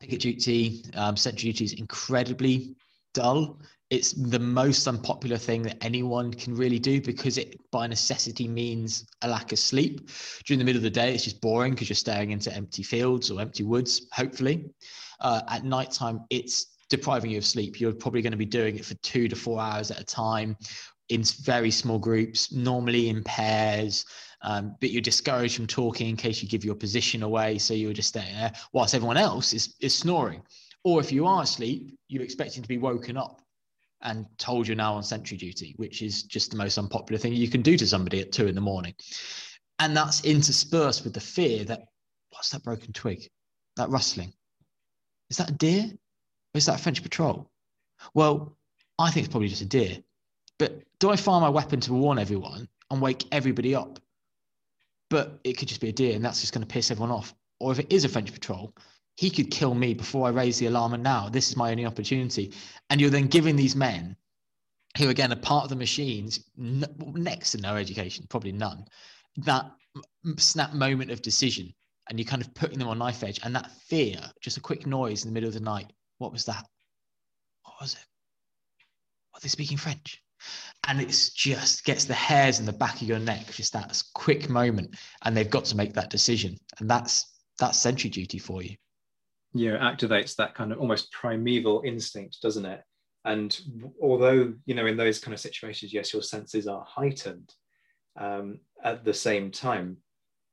picket duty, um, sentry duty is incredibly dull it's the most unpopular thing that anyone can really do because it by necessity means a lack of sleep. During the middle of the day it's just boring because you're staring into empty fields or empty woods hopefully. Uh, at night time it's depriving you of sleep. You're probably going to be doing it for two to four hours at a time in very small groups normally in pairs um, but you're discouraged from talking in case you give your position away so you're just there whilst everyone else is, is snoring. Or if you are asleep you're expecting to be woken up and told you're now on sentry duty, which is just the most unpopular thing you can do to somebody at two in the morning. And that's interspersed with the fear that what's that broken twig? That rustling? Is that a deer? Or is that a French patrol? Well, I think it's probably just a deer. But do I fire my weapon to warn everyone and wake everybody up? But it could just be a deer and that's just going to piss everyone off. Or if it is a French patrol, he could kill me before I raise the alarm. And now this is my only opportunity. And you're then giving these men, who again are part of the machines, n- next to no education, probably none, that snap moment of decision. And you're kind of putting them on knife edge. And that fear, just a quick noise in the middle of the night. What was that? What was it? Are they speaking French? And it's just gets the hairs in the back of your neck, just that quick moment. And they've got to make that decision. And that's that's sentry duty for you you know activates that kind of almost primeval instinct doesn't it? And although you know in those kind of situations yes your senses are heightened um, at the same time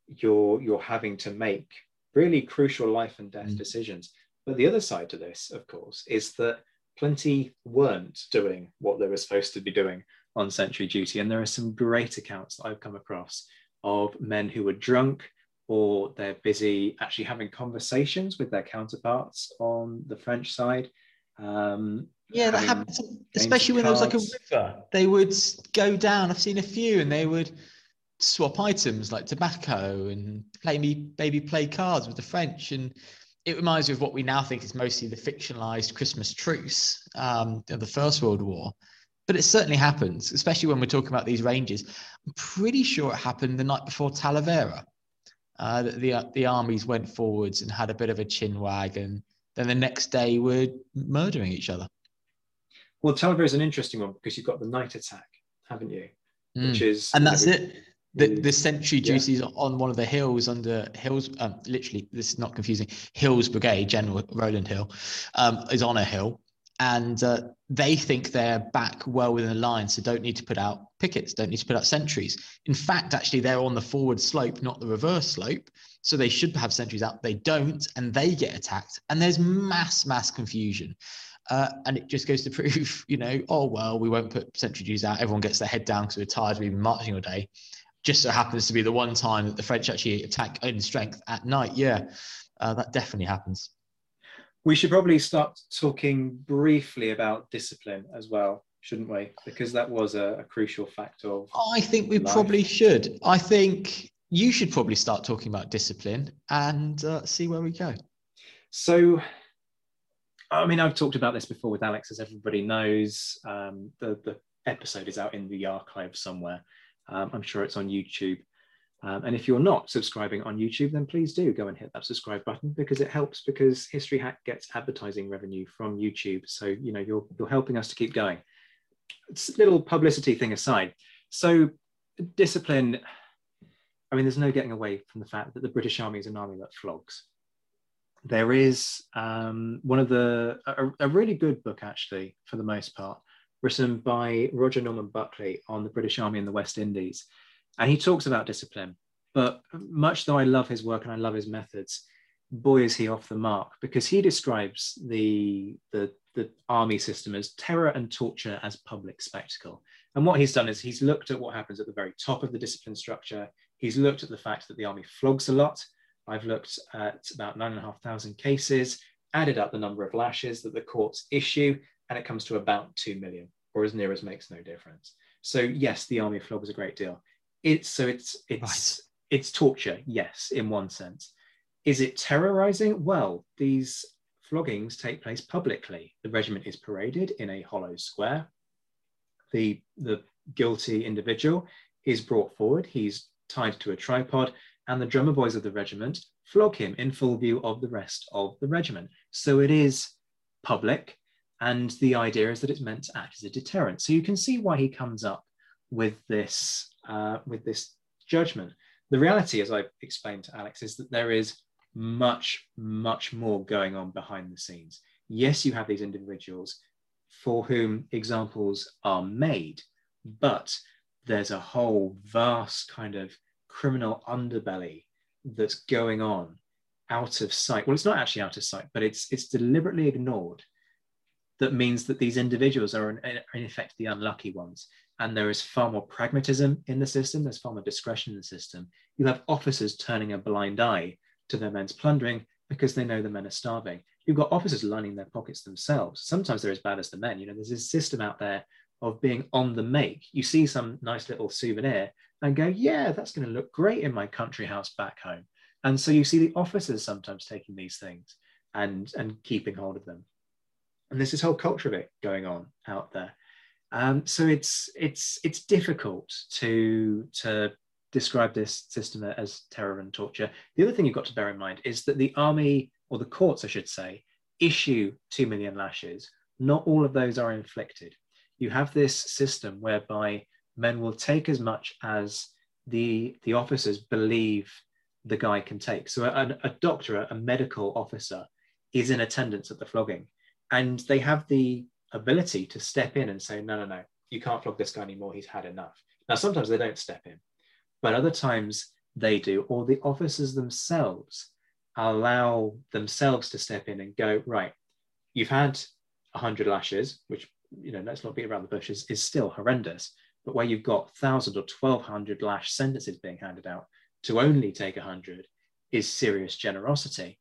you're you're having to make really crucial life and death mm. decisions. But the other side to this of course is that plenty weren't doing what they were supposed to be doing on sentry duty. And there are some great accounts that i've come across of men who were drunk or they're busy actually having conversations with their counterparts on the French side. Um, yeah, that happens, especially when there was like a river. They would go down. I've seen a few, and they would swap items like tobacco and play me maybe play cards with the French. And it reminds me of what we now think is mostly the fictionalized Christmas truce um, of the First World War. But it certainly happens, especially when we're talking about these ranges. I'm pretty sure it happened the night before Talavera uh, the the armies went forwards and had a bit of a chin wag, and then the next day were murdering each other. Well, Talavera is an interesting one because you've got the night attack, haven't you? Mm. Which is and that's it. The, the sentry duties yeah. on one of the hills under Hills, um, literally, this is not confusing. Hill's Brigade, General Rowland Hill, um, is on a hill, and uh, they think they're back well within the line, so don't need to put out pickets, don't need to put out sentries. In fact, actually, they're on the forward slope, not the reverse slope, so they should have sentries out. They don't, and they get attacked, and there's mass, mass confusion. Uh, and it just goes to [LAUGHS] prove, you know, oh well, we won't put sentry duties out. Everyone gets their head down because we're tired. We've been marching all day. Just so happens to be the one time that the French actually attack in strength at night. Yeah, uh, that definitely happens. We should probably start talking briefly about discipline as well, shouldn't we? Because that was a, a crucial factor. I think we life. probably should. I think you should probably start talking about discipline and uh, see where we go. So, I mean, I've talked about this before with Alex, as everybody knows. Um, the, the episode is out in the archive somewhere. Um, I'm sure it's on YouTube. Um, and if you're not subscribing on YouTube, then please do go and hit that subscribe button because it helps because History Hack gets advertising revenue from YouTube. So, you know, you're, you're helping us to keep going. It's a little publicity thing aside. So discipline, I mean, there's no getting away from the fact that the British Army is an army that flogs. There is um, one of the, a, a really good book actually, for the most part, written by Roger Norman Buckley on the British Army in the West Indies and he talks about discipline. But much though I love his work and I love his methods, boy is he off the mark because he describes the the the army system as terror and torture as public spectacle. And what he's done is he's looked at what happens at the very top of the discipline structure. He's looked at the fact that the army flogs a lot. I've looked at about nine and a half thousand cases, added up the number of lashes that the courts issue, and it comes to about two million, or as near as makes no difference. So yes, the army flogs a great deal. It's so it's it's right. it's torture, yes, in one sense. Is it terrorizing? Well, these floggings take place publicly. The regiment is paraded in a hollow square. The the guilty individual is brought forward. He's tied to a tripod, and the drummer boys of the regiment flog him in full view of the rest of the regiment. So it is public, and the idea is that it's meant to act as a deterrent. So you can see why he comes up with this uh, with this judgment. The reality, as I explained to Alex, is that there is much, much more going on behind the scenes. Yes, you have these individuals for whom examples are made, but there's a whole vast kind of criminal underbelly that's going on out of sight. Well, it's not actually out of sight, but it's it's deliberately ignored. that means that these individuals are in, in effect the unlucky ones. And there is far more pragmatism in the system, there's far more discretion in the system. You have officers turning a blind eye to their men's plundering because they know the men are starving. You've got officers lining their pockets themselves. Sometimes they're as bad as the men. You know, there's this system out there of being on the make. You see some nice little souvenir and go, yeah, that's going to look great in my country house back home. And so you see the officers sometimes taking these things and, and keeping hold of them. And there's this whole culture of it going on out there. Um, so it's it's it's difficult to to describe this system as terror and torture. The other thing you've got to bear in mind is that the army, or the courts, I should say, issue two million lashes. Not all of those are inflicted. You have this system whereby men will take as much as the the officers believe the guy can take. So a, a doctor, a medical officer, is in attendance at the flogging, and they have the ability to step in and say, no, no, no, you can't flog this guy anymore. He's had enough. Now, sometimes they don't step in but other times they do, or the officers themselves allow themselves to step in and go, right, you've had 100 lashes, which, you know, let's not beat around the bushes, is still horrendous. But where you've got 1,000 or 1,200 lash sentences being handed out, to only take 100 is serious generosity.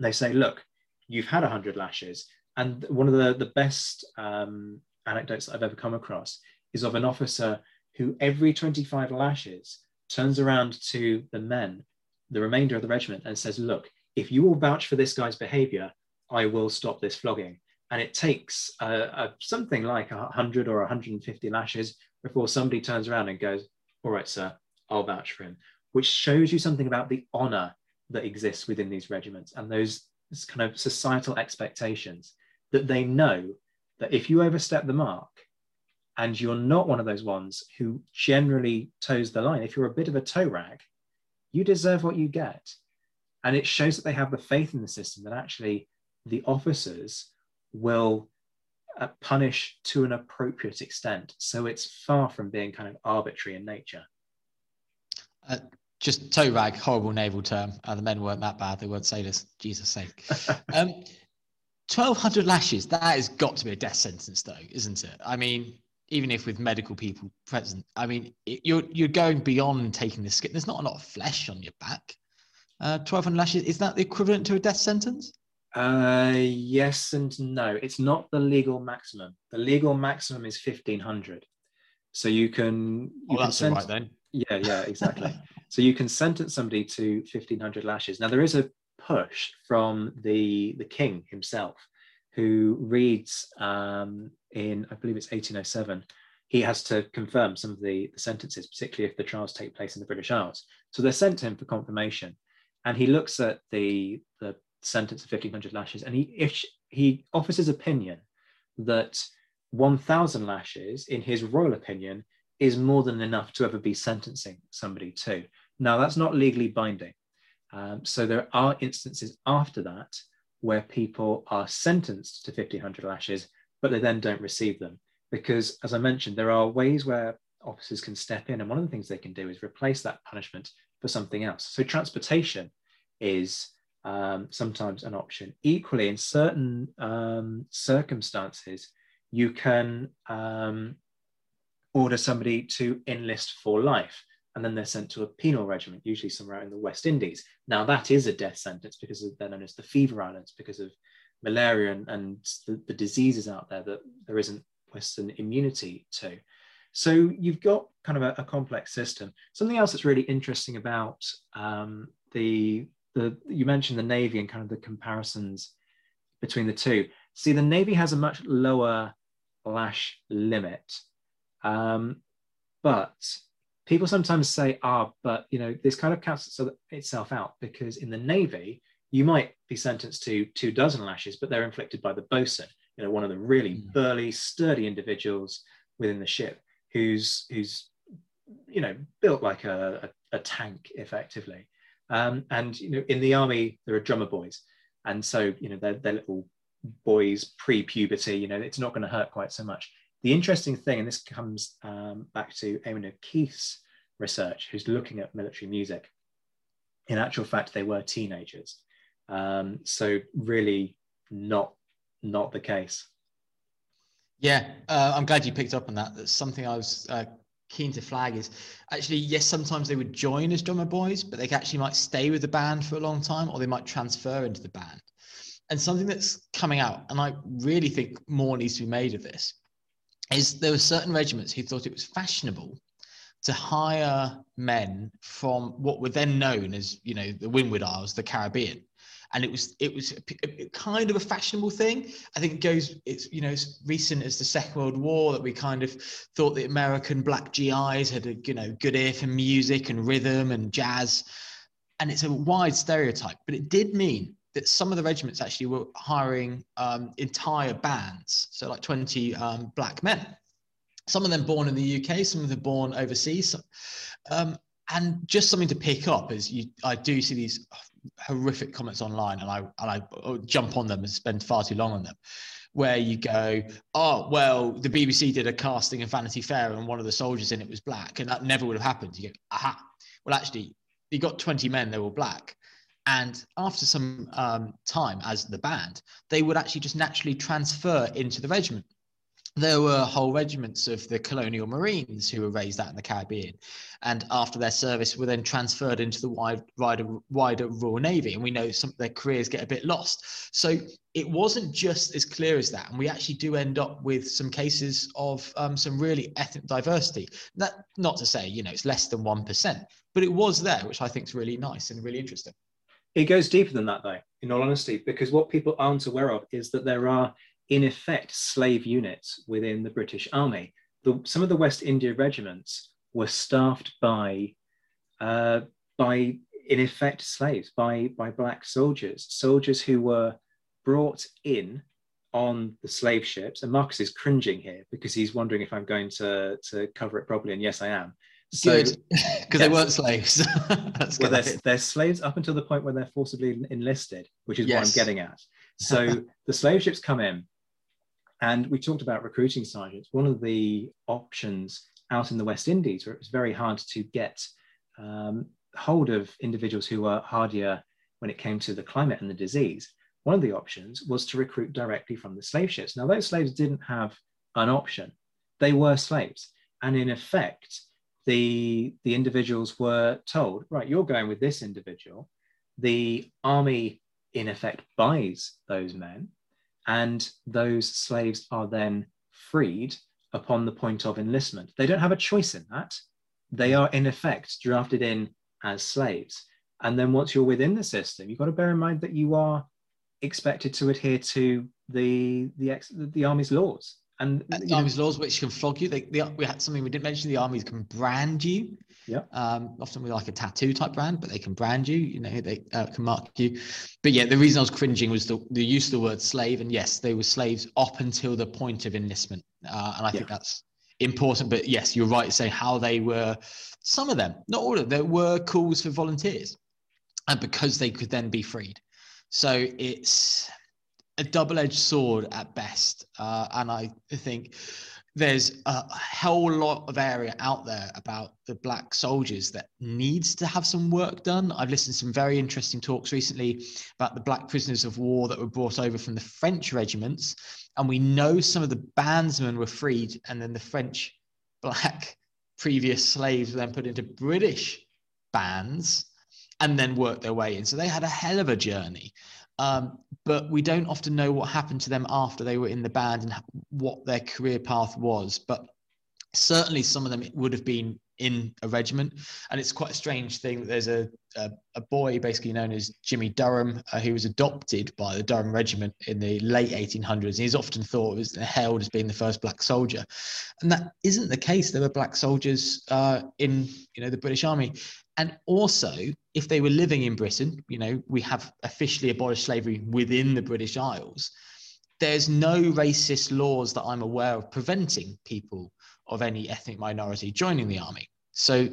They say, look, you've had 100 lashes. And one of the, the best um, anecdotes that I've ever come across is of an officer who every 25 lashes turns around to the men, the remainder of the regiment, and says, Look, if you will vouch for this guy's behavior, I will stop this flogging. And it takes uh, uh, something like 100 or 150 lashes before somebody turns around and goes, All right, sir, I'll vouch for him, which shows you something about the honor that exists within these regiments and those kind of societal expectations that they know that if you overstep the mark, and you're not one of those ones who generally toes the line, if you're a bit of a toe rag, you deserve what you get. And it shows that they have the faith in the system that actually the officers will uh, punish to an appropriate extent. So it's far from being kind of arbitrary in nature. Uh, just toe rag, horrible naval term. Uh, the men weren't that bad. They weren't sailors. Jesus sake. [LAUGHS] um, 1200 lashes, that has got to be a death sentence, though, isn't it? I mean, even if with medical people present, I mean, you're you're going beyond taking the skin. There's not a lot of flesh on your back. Uh, 1200 lashes is that the equivalent to a death sentence? Uh, yes and no. It's not the legal maximum. The legal maximum is 1500. So you can. You oh, that's sent- right then. Yeah, yeah, exactly. [LAUGHS] so you can sentence somebody to 1500 lashes. Now there is a push from the the king himself who reads um, in, I believe it's 1807, he has to confirm some of the, the, sentences, particularly if the trials take place in the British Isles. So they're sent to him for confirmation. And he looks at the, the sentence of 1500 lashes and he, if he offers his opinion that 1000 lashes, in his royal opinion, is more than enough to ever be sentencing somebody to. Now, that's not legally binding. Um, so there are instances after that where people are sentenced to 1500 lashes, but they then don't receive them. Because, as I mentioned, there are ways where officers can step in, and one of the things they can do is replace that punishment for something else. So, transportation is um, sometimes an option. Equally, in certain um, circumstances, you can um, order somebody to enlist for life and then they're sent to a penal regiment, usually somewhere in the West Indies. Now, that is a death sentence because they're known as the fever islands, because of malaria and, and the, the diseases out there that there isn't Western immunity to. So you've got kind of a, a complex system. Something else that's really interesting about um, the, the, you mentioned the Navy and kind of the comparisons between the two. See, the Navy has a much lower lash limit, um, but people sometimes say, ah, but you know, this kind of counts itself out because in the Navy, you might be sentenced to two dozen lashes, but they're inflicted by the bosun, you know, one of the really mm. burly, sturdy individuals within the ship who's who's you know built like a, a, a tank effectively. Um, and you know, in the army, there are drummer boys, and so you know they're, they're little boys pre-puberty. You know, it's not going to hurt quite so much. The interesting thing, and this comes um, back to Eamonn O'Keeffe's research, who's looking at military music. In actual fact, they were teenagers. Um, so really not not the case. Yeah, uh, I'm glad you picked up on that. That's something I was uh, keen to flag is actually yes sometimes they would join as drummer boys but they actually might stay with the band for a long time or they might transfer into the band and something that's coming out and i really think more needs to be made of this is there were certain regiments who thought it was fashionable to hire men from what were then known as you know the windward isles the caribbean and it was it was a, a, kind of a fashionable thing. I think it goes it's you know as recent as the Second World War that we kind of thought the American black GIs had a you know good ear for music and rhythm and jazz, and it's a wide stereotype. But it did mean that some of the regiments actually were hiring um, entire bands, so like twenty um, black men. Some of them born in the UK, some of them born overseas. Um, and just something to pick up is you, I do see these horrific comments online, and I and I oh, jump on them and spend far too long on them. Where you go, oh well, the BBC did a casting of Vanity Fair, and one of the soldiers in it was black, and that never would have happened. You go, aha. Well, actually, you got 20 men; they were black, and after some um, time as the band, they would actually just naturally transfer into the regiment there were whole regiments of the colonial marines who were raised out in the Caribbean, and after their service were then transferred into the wide, wider, wider Royal Navy. And we know some their careers get a bit lost. So it wasn't just as clear as that, and we actually do end up with some cases of um, some really ethnic diversity. That not to say you know it's less than one percent, but it was there, which I think is really nice and really interesting. It goes deeper than that, though. In all honesty, because what people aren't aware of is that there are in effect, slave units within the British Army. The, some of the West India regiments were staffed by, uh, by in effect, slaves, by, by black soldiers, soldiers who were brought in on the slave ships. And Marcus is cringing here because he's wondering if I'm going to, to cover it properly. And yes, I am. So, because [LAUGHS] yes. they weren't slaves. [LAUGHS] well, they're, they're, slaves up until the point when they're forcibly enlisted, which is yes. what I'm getting at. So [LAUGHS] the slave ships come in, and we talked about recruiting sergeants. One of the options out in the West Indies, where it was very hard to get um, hold of individuals who were hardier when it came to the climate and the disease, one of the options was to recruit directly from the slave ships. Now, those slaves didn't have an option, they were slaves. And in effect, the, the individuals were told, right, you're going with this individual. The army, in effect, buys those men and those slaves are then freed upon the point of enlistment. They don't have a choice in that. They are, in effect, drafted in as slaves. And then once you're within the system, you've got to bear in mind that you are expected to adhere to the the, ex, the army's laws. And the army's laws, which can flog you. They, they, we had something we didn't mention. The armies can brand you. Yeah. Um, often with like a tattoo type brand, but they can brand you. You know, they uh, can mark you. But yeah, the reason I was cringing was the, the use of the word slave. And yes, they were slaves up until the point of enlistment. Uh, and I yeah. think that's important. But yes, you're right to say how they were. Some of them, not all of them, there were calls for volunteers, and because they could then be freed. So it's a double-edged sword at best. Uh, and I think there's a whole lot of area out there about the black soldiers that needs to have some work done. I've listened to some very interesting talks recently about the black prisoners of war that were brought over from the French regiments. And we know some of the bandsmen were freed, and then the French black previous slaves were then put into British bands and then worked their way in. So they had a hell of a journey. Um, but we don't often know what happened to them after they were in the band and what their career path was. But certainly some of them would have been in a regiment. And it's quite a strange thing that there's a, a, a boy basically known as Jimmy Durham uh, who was adopted by the Durham Regiment in the late 1800s. He's often thought was hailed as being the first black soldier. And that isn't the case. There were black soldiers uh, in you know the British Army. And also, if they were living in Britain, you know, we have officially abolished slavery within the British Isles. There's no racist laws that I'm aware of preventing people of any ethnic minority joining the army. So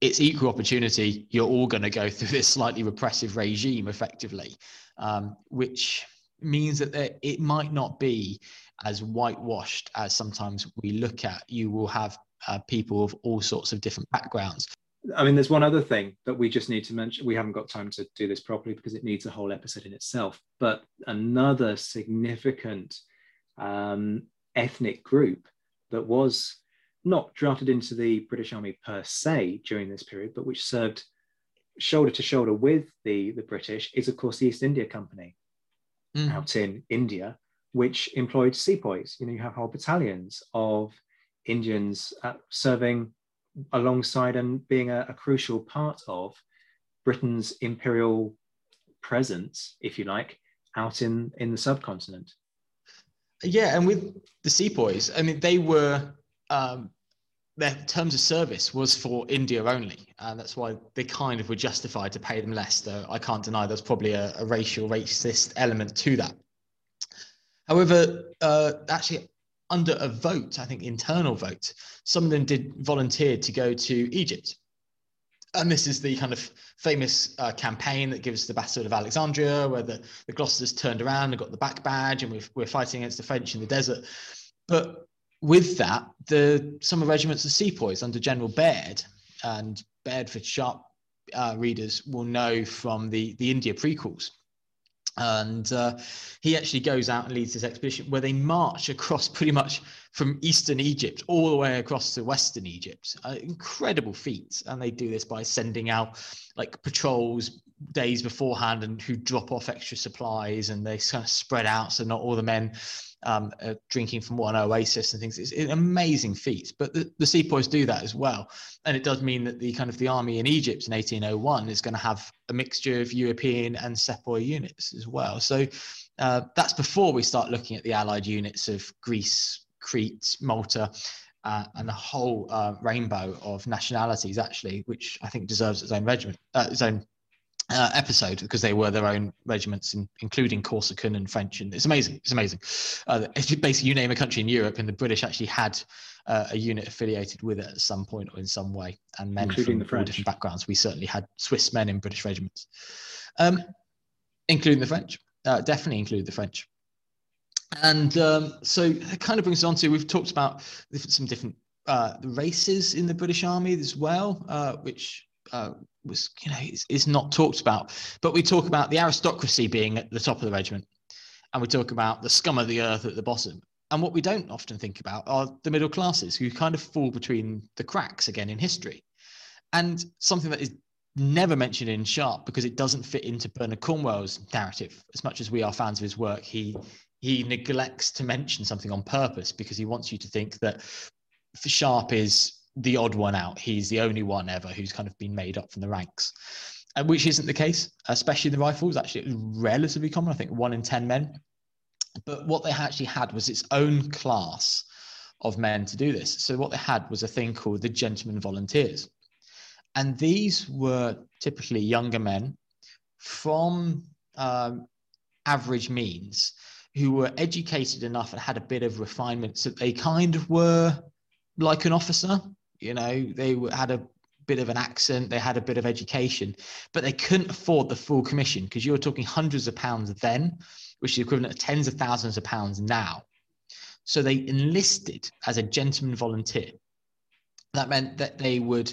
it's equal opportunity. You're all going to go through this slightly repressive regime effectively, um, which means that there, it might not be as whitewashed as sometimes we look at. You will have uh, people of all sorts of different backgrounds. I mean, there's one other thing that we just need to mention. We haven't got time to do this properly because it needs a whole episode in itself. But another significant um, ethnic group that was not drafted into the British Army per se during this period, but which served shoulder to shoulder with the, the British, is of course the East India Company mm. out in India, which employed sepoys. You know, you have whole battalions of Indians uh, serving alongside and being a, a crucial part of Britain's imperial presence, if you like, out in, in the subcontinent. Yeah, and with the sepoys, I mean, they were um, their terms of service was for India only, and that's why they kind of were justified to pay them less. Though I can't deny there's probably a, a racial, racist element to that. However, uh, actually, under a vote, I think internal vote, some of them did volunteer to go to Egypt. And this is the kind of famous uh, campaign that gives the Battle of Alexandria, where the, the Gloucesters turned around and got the back badge, and we're, we're fighting against the French in the desert. But with that, the summer regiments of sepoys under General Baird, and Baird for Sharpe uh, readers will know from the, the India prequels and uh, he actually goes out and leads this expedition where they march across pretty much from eastern Egypt all the way across to western Egypt. Uh, incredible feat, and they do this by sending out like patrols days beforehand and who drop off extra supplies, and they kind of spread out so not all the men um, drinking from one oasis and things. It's an amazing feat. But the, the sepoys do that as well. And it does mean that the kind of the army in Egypt in 1801 is going to have a mixture of European and sepoy units as well. So uh, that's before we start looking at the allied units of Greece, Crete, Malta. Uh, and a whole uh, rainbow of nationalities, actually, which I think deserves its own regiment, uh, its own uh, episode because they were their own regiments, in, including Corsican and French, and it's amazing. It's amazing. Uh, basically, you name a country in Europe, and the British actually had uh, a unit affiliated with it at some point or in some way, and men including from all different backgrounds. We certainly had Swiss men in British regiments, um, including the French. Uh, definitely include the French. And um, so it kind of brings us on to we've talked about some different uh, races in the British Army as well, uh, which uh, was you know is, is not talked about. But we talk about the aristocracy being at the top of the regiment, and we talk about the scum of the earth at the bottom. And what we don't often think about are the middle classes who kind of fall between the cracks again in history. And something that is never mentioned in Sharpe because it doesn't fit into Bernard Cornwell's narrative. As much as we are fans of his work, he he neglects to mention something on purpose because he wants you to think that Sharpe is the odd one out. He's the only one ever who's kind of been made up from the ranks, uh, which isn't the case, especially in the rifles. Actually, it was relatively common. I think one in 10 men. But what they actually had was its own class of men to do this. So what they had was a thing called the gentlemen volunteers. And these were typically younger men from um, average means who were educated enough and had a bit of refinement so they kind of were like an officer you know, they had a bit of an accent, they had a bit of education, but they couldn't afford the full commission because you were talking hundreds of pounds then, which is equivalent to tens of thousands of pounds now. So they enlisted as a gentleman volunteer. That meant that they would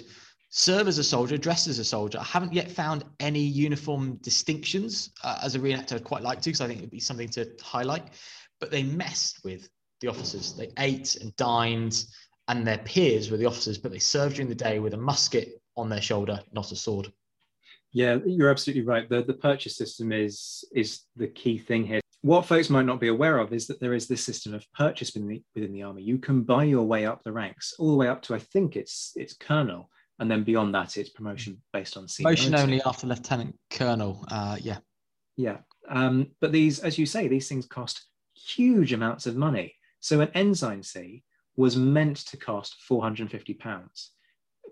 serve as a soldier, dress as a soldier. I haven't yet found any uniform distinctions uh, as a reenactor. I'd quite like to because I think it would be something to highlight. But they messed with the officers. They ate and dined and their peers were the officers, but they served during the day with a musket on their shoulder, not a sword. Yeah, you're absolutely right. The, the purchase system is is the key thing here. What folks might not be aware of is that there is this system of purchase within the, within the army. You can buy your way up the ranks, all the way up to I think it's it's colonel, and then beyond that it's promotion based on seniority. Promotion only after lieutenant colonel. Uh, yeah, yeah. Um, but these, as you say, these things cost huge amounts of money. So an ensigncy was meant to cost 450 pounds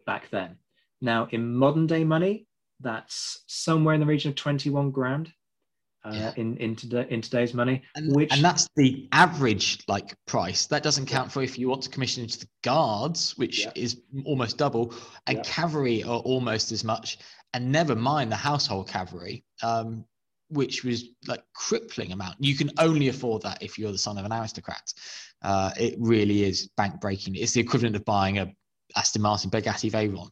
back then. Now, in modern day money, that's somewhere in the region of 21 grand. Uh, yeah. in in, today, in today's money, and, which and that's the average like price. That doesn't count yeah. for if you want to commission into the guards, which yeah. is almost double, and cavalry are almost as much. And never mind the household cavalry, um, which was like crippling amount. You can only afford that if you're the son of an aristocrat. Uh, it really is bank breaking. It's the equivalent of buying a Aston Martin Bugatti Veyron.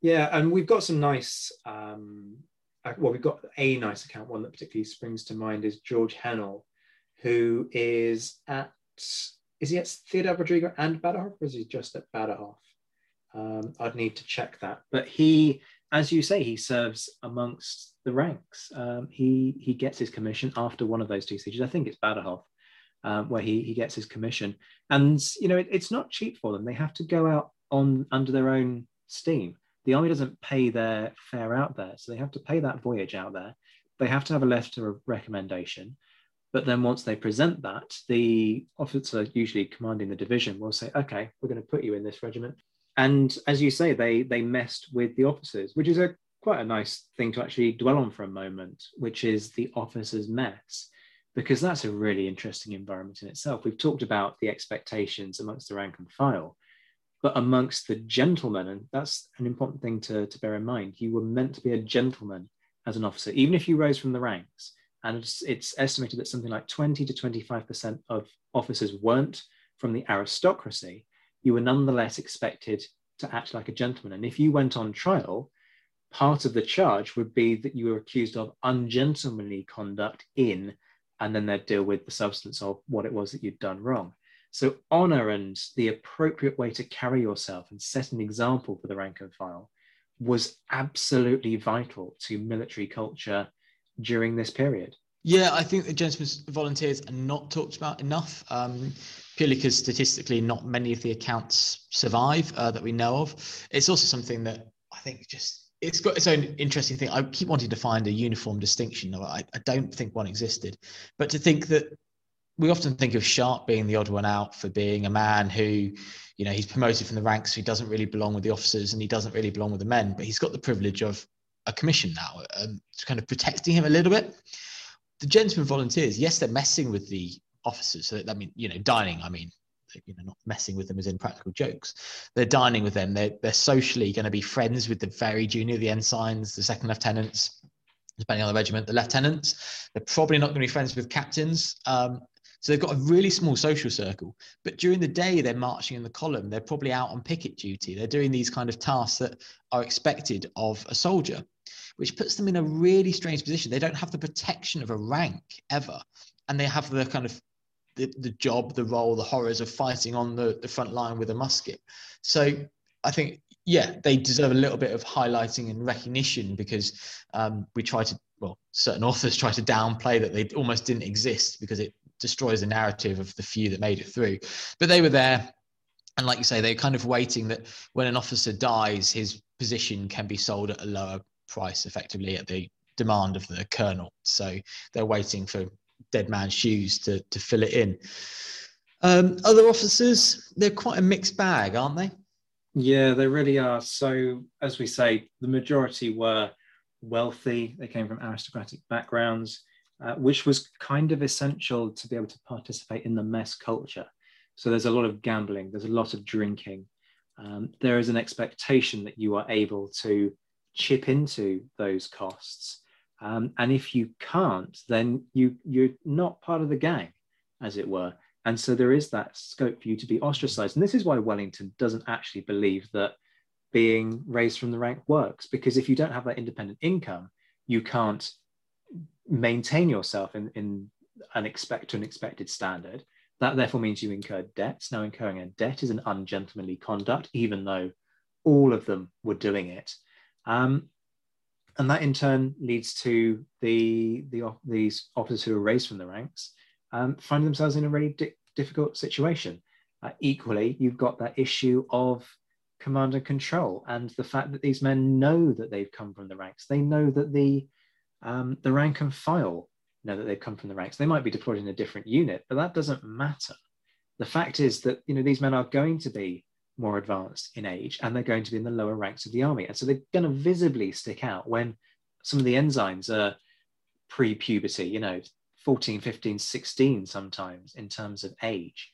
Yeah, and we've got some nice. Um, well, we've got a nice account. One that particularly springs to mind is George Hennell, who is at is he at Ciudad Rodrigo and Badajoz, or is he just at Badajoz? Um, I'd need to check that. But he, as you say, he serves amongst the ranks. Um, he he gets his commission after one of those two sieges. I think it's Badajoz, um, where he he gets his commission. And you know, it, it's not cheap for them. They have to go out on under their own steam. The army doesn't pay their fare out there, so they have to pay that voyage out there. They have to have a letter of recommendation. But then once they present that, the officer, usually commanding the division, will say, okay, we're going to put you in this regiment. And as you say, they they messed with the officers, which is a quite a nice thing to actually dwell on for a moment, which is the officers' mess, because that's a really interesting environment in itself. We've talked about the expectations amongst the rank and file, but amongst the gentlemen, and that's an important thing to, to bear in mind, you were meant to be a gentleman as an officer, even if you rose from the ranks. And it's, it's estimated that something like 20 to 25% of officers weren't from the aristocracy you were nonetheless expected to act like a gentleman. And if you went on trial, part of the charge would be that you were accused of ungentlemanly conduct in, and then they'd deal with the substance of what it was that you'd done wrong. So, honor and the appropriate way to carry yourself and set an example for the rank and file was absolutely vital to military culture during this period. Yeah, I think the gentlemen's volunteers are not talked about enough. Um, purely because statistically, not many of the accounts survive uh, that we know of. It's also something that I think just it's got its own interesting thing. I keep wanting to find a uniform distinction. I, I don't think one existed, but to think that we often think of Sharpe being the odd one out for being a man who, you know, he's promoted from the ranks, so he doesn't really belong with the officers and he doesn't really belong with the men, but he's got the privilege of a commission now, um, it's kind of protecting him a little bit the gentlemen volunteers, yes, they're messing with the officers. So I mean, you know, dining. I mean, you know, not messing with them as in practical jokes. They're dining with them. They're they're socially going to be friends with the very junior, the ensigns, the second lieutenants, depending on the regiment, the lieutenants. They're probably not going to be friends with captains. Um, so they've got a really small social circle. But during the day, they're marching in the column. They're probably out on picket duty. They're doing these kind of tasks that are expected of a soldier which puts them in a really strange position. They don't have the protection of a rank ever, and they have the kind of the, the job, the role, the horrors of fighting on the, the front line with a musket. So I think, yeah, they deserve a little bit of highlighting and recognition because um, we try to, well, certain [LAUGHS] authors try to downplay that they almost didn't exist because it destroys the narrative of the few that made it through. But they were there. And like you say, they're kind of waiting that when an officer dies, his position can be sold at a lower price effectively at the demand of the colonel. So they're waiting for dead man's shoes to, to fill it in. Um, other officers, they're quite a mixed bag, aren't they? Yeah, they really are. So, as we say, the majority were wealthy, they came from aristocratic backgrounds, uh, which was kind of essential to be able to participate in the mess culture. So, there's a lot of gambling, there's a lot of drinking. Um, there is an expectation that you are able to chip into those costs. Um, and if you can't, then you you're not part of the gang, as it were. And so there is that scope for you to be ostracized. And this is why Wellington doesn't actually believe that being raised from the rank works, because if you don't have that independent income, you can't maintain yourself in, in an expect to an expected standard. That therefore means you incur debts. Now, incurring a debt is an ungentlemanly conduct, even though all of them were doing it. Um, and that in turn leads to the, the these officers who are raised from the ranks um, finding themselves in a really di- difficult situation. Uh, equally, you've got that issue of command and control, and the fact that these men know that they've come from the ranks. They know that the um, the rank and file know that they've come from the ranks. They might be deployed in a different unit, but that doesn't matter. The fact is that you know these men are going to be more advanced in age and they're going to be in the lower ranks of the army. And so they're going to visibly stick out when some of the ensigns are pre puberty, you know, 14, 15, 16 sometimes in terms of age.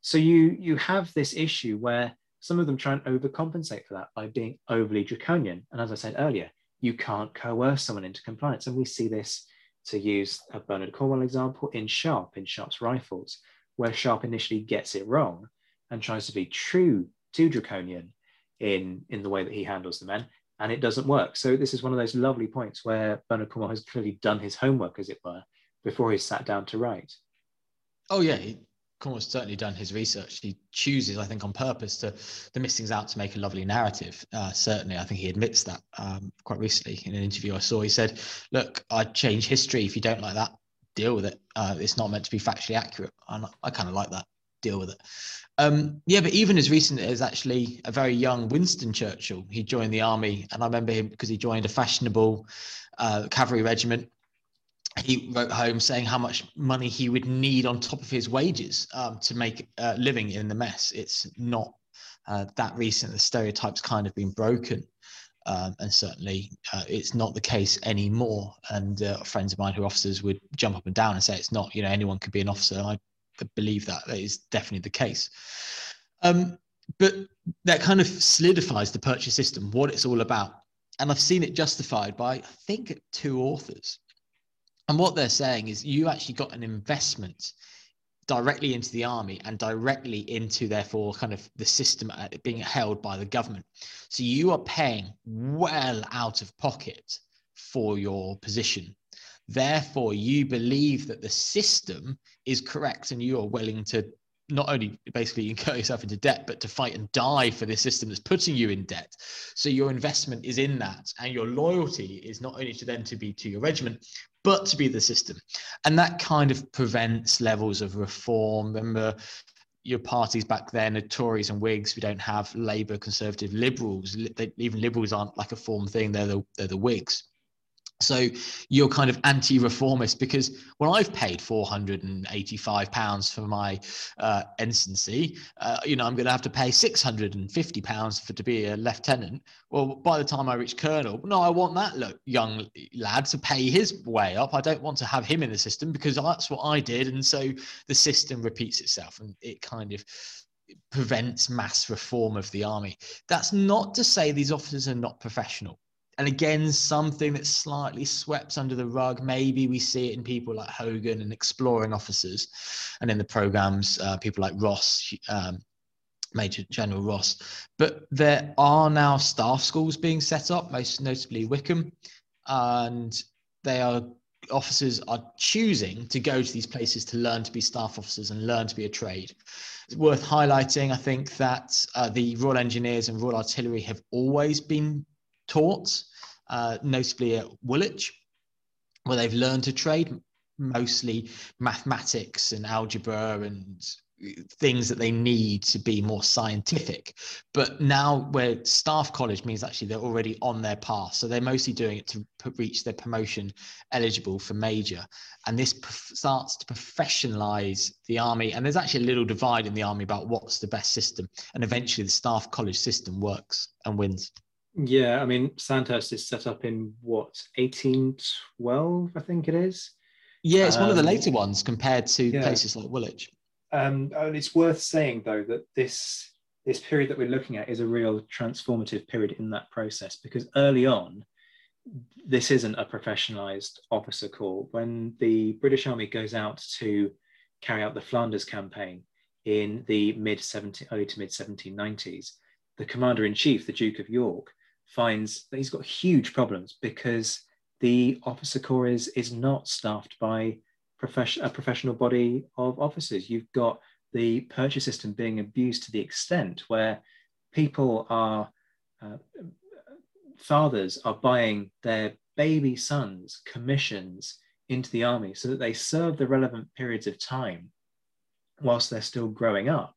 So you you have this issue where some of them try and overcompensate for that by being overly draconian. And as I said earlier, you can't coerce someone into compliance. And we see this to use a Bernard Cornwell example in Sharpe, in Sharpe's rifles, where Sharpe initially gets it wrong and tries to be true to Draconian in, in the way that he handles the men, and it doesn't work. So this is one of those lovely points where Bernard Cornwell has clearly done his homework, as it were, before he's sat down to write. Oh yeah, Cornwell's certainly done his research. He chooses, I think, on purpose to to miss things out to make a lovely narrative. Uh, certainly, I think he admits that um, quite recently in an interview I saw. He said, "Look, I change history. If you don't like that, deal with it. Uh, it's not meant to be factually accurate." And I kind of like that. Deal with it. Um, yeah, but even as recent as actually a very young Winston Churchill, he joined the army, and I remember him because he joined a fashionable uh, cavalry regiment he wrote home saying how much money he would need on top of his wages um, to make a living in the mess. It's not uh, that recent. The stereotypes kind of been broken. Um, and certainly uh, it's not the case anymore. And uh, friends of mine who are officers would jump up and down and say it's not. You know, anyone could be an officer. I believe that that is definitely the case. Um, but that kind of solidifies the purchase system, what it's all about. And I've seen it justified by, I think, two authors. And what they're saying is you actually got an investment directly into the army and directly into therefore kind of the system uh, being held by the government so you are paying well out of pocket for your position therefore you believe that the system is correct and you are willing to not only basically [LAUGHS] incur yourself into debt, but to fight and die for the system that's putting you in debt. So your investment is in that, and your loyalty is not only to them to be to your regiment, but to be the system. And that kind of prevents levels of reform. Remember, your parties back then are Tories and Whigs. We don't have Labour, Conservative, Liberals. They, even Liberals aren't like a form thing. They're the they're the Whigs. So you're kind of anti-reformist because well, I've paid 485 pounds for my uh, ensigncy. Uh, you know, I'm going to have to pay 650 pounds for to be a lieutenant. Well, by the time I reach colonel, no, I want that young lad to pay his way up. I don't want to have him in the system because that's what I did, and so the system repeats itself, and it kind of prevents mass reform of the army. That's not to say these officers are not professional and again, something that's slightly swept under the rug. Maybe we see it in people like Hogan and exploring officers, and in the programs, uh, people like Ross, um, Major General Ross. But there are now staff schools being set up, most notably Wycombe, and they are officers are choosing to go to these places to learn to be staff officers and learn to be a trade. It's worth highlighting, I think, that uh, the Royal Engineers and Royal Artillery have always been taught, uh, notably at Woolwich, where they've learned to trade mostly mathematics and algebra and things that they need to be more scientific. But now where staff college means actually they're already on their path. So they're mostly doing it to reach their promotion eligible for major. And this starts to professionalize the army. And there's actually a little divide in the army about what's the best system. And eventually the staff college system works and wins. Yeah, I mean, Sandhurst is set up in what, 1812, I think it is. Yeah, it's um, one of the um, later ones compared to yeah. places like Woolwich. Um, and it's worth saying, though, that this this period that we're looking at is a real transformative period in that process because early on, this isn't a professionalized officer corps. When the British Army goes out to carry out the Flanders campaign in the mid 17, early to mid 1790s, the commander in chief, the Duke of York, finds that he's got huge problems because the officer corps is, is not staffed by profession, a professional body of officers. You've got the purchase system being abused to the extent where people are, uh, fathers are buying their baby sons commissions into the army so that they serve the relevant periods of time whilst they're still growing up.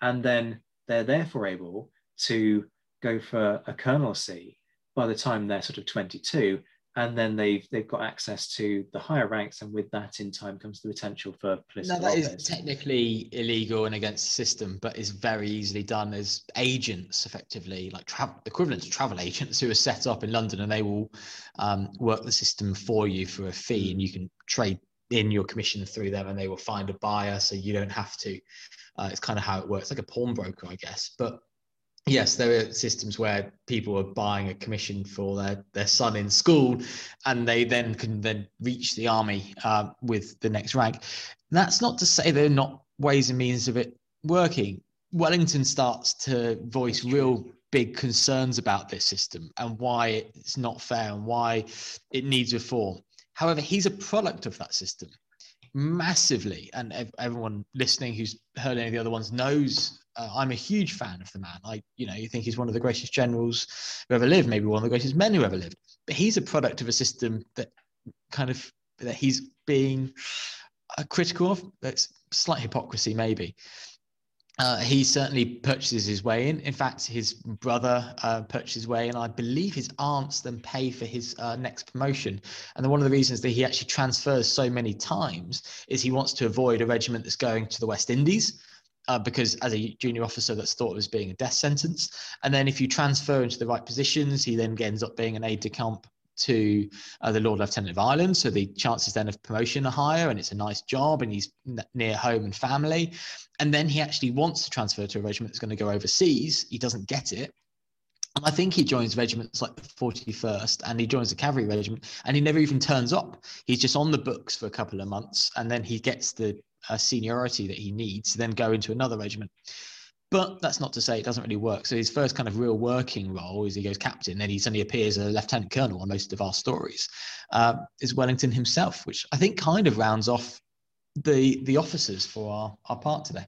And then they're therefore able to go for a colonelcy by the time they're sort of 22 and then they've they've got access to the higher ranks and with that in time comes the potential for political no that office. is technically illegal and against the system but is very easily done as agents effectively like travel equivalent to travel agents who are set up in london and they will um, work the system for you for a fee and you can trade in your commission through them and they will find a buyer so you don't have to uh, it's kind of how it works like a pawnbroker i guess but yes, there are systems where people are buying a commission for their, their son in school and they then can then reach the army uh, with the next rank. That's not to say there are not ways and means of it working. Wellington starts to voice real big concerns about this system and why it's not fair and why it needs reform. However, he's a product of that system. massively, and everyone listening who's heard any of the other ones knows uh, I'm a huge fan of the man. I, you know, you think he's one of the greatest generals who ever lived, maybe one of the greatest men who ever lived. But he's a product of a system that kind of that he's being uh, critical of. That's slight hypocrisy, maybe. Uh, he certainly purchases his way in. In fact, his brother uh, purchases his way in. I believe his aunts then pay for his uh, next promotion. And one of the reasons that he actually transfers so many times is he wants to avoid a regiment that's going to the West Indies. Uh, because as a junior officer, that's thought of as being a death sentence. And then if you transfer into the right positions, he then ends up being an aide de camp to uh, the Lord Lieutenant of Ireland. So the chances then of promotion are higher and it's a nice job and he's n- near home and family. And then he actually wants to transfer to a regiment that's going to go overseas. He doesn't get it. And I think he joins regiments like the 41st and he joins the cavalry regiment and he never even turns up. He's just on the books for a couple of months and then he gets the uh, seniority that he needs to then go into another regiment. But that's not to say it doesn't really work. So his first kind of real working role is he goes captain, then he suddenly appears as a lieutenant colonel on most of our stories. Uh, is Wellington himself, which I think kind of rounds off the the officers for our, our part today.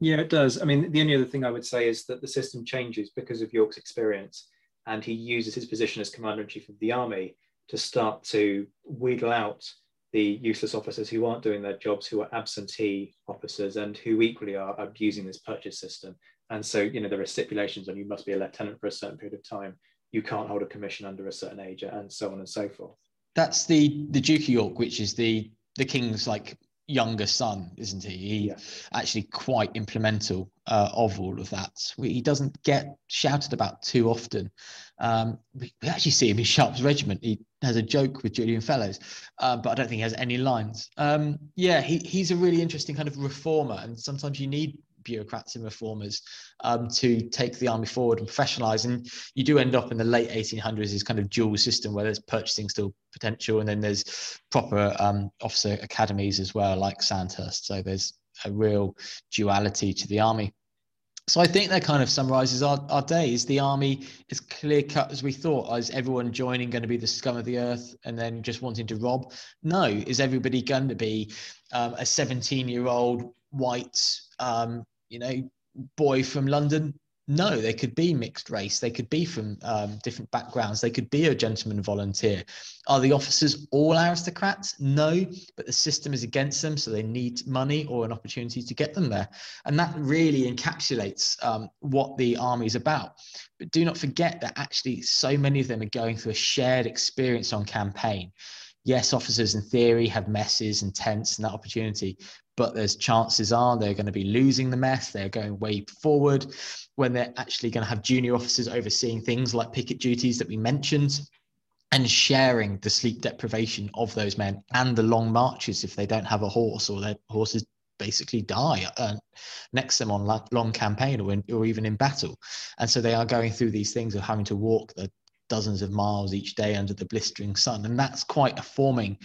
Yeah, it does. I mean, the only other thing I would say is that the system changes because of York's experience, and he uses his position as commander in chief of the army to start to wheedle out the useless officers who aren't doing their jobs, who are absentee officers, and who equally are abusing this purchase system. And so, you know, there are stipulations on you must be a lieutenant for a certain period of time. You can't hold a commission under a certain age, and so on and so forth. That's the the Duke of York, which is the the king's like younger son, isn't he? He yeah. actually quite implemental uh, of all of that. He doesn't get shouted about too often. Um, we, we, actually see him in Sharpe's regiment. He has a joke with Julian Fellowes, uh, but I don't think he has any lines. Um, yeah, he, he's a really interesting kind of reformer, and sometimes you need bureaucrats and reformers um, to take the army forward and professionalize. And you do end up in the late 1800s, this kind of dual system where there's purchasing still potential, and then there's proper um, officer academies as well, like Sandhurst. So there's a real duality to the army. So I think that kind of summarizes our, our days. The army is clear cut as we thought. Is everyone joining going to be the scum of the earth and then just wanting to rob? No. Is everybody going to be um, a 17 year old white um, you know, boy from London. No, they could be mixed race. They could be from um, different backgrounds. They could be a gentleman volunteer. Are the officers all aristocrats? No, but the system is against them, so they need money or an opportunity to get them there. And that really encapsulates um, what the army is about. But do not forget that actually so many of them are going through a shared experience on campaign yes, officers in theory have messes and tents and that opportunity, but there's chances are they're going to be losing the mess. They're going way forward when they're actually going to have junior officers overseeing things like picket duties that we mentioned and sharing the sleep deprivation of those men and the long marches if they don't have a horse or their horses basically die uh, next to them on long campaign or, in, or even in battle. And so they are going through these things of having to walk the dozens of miles each day under the blistering sun. And that's quite a forming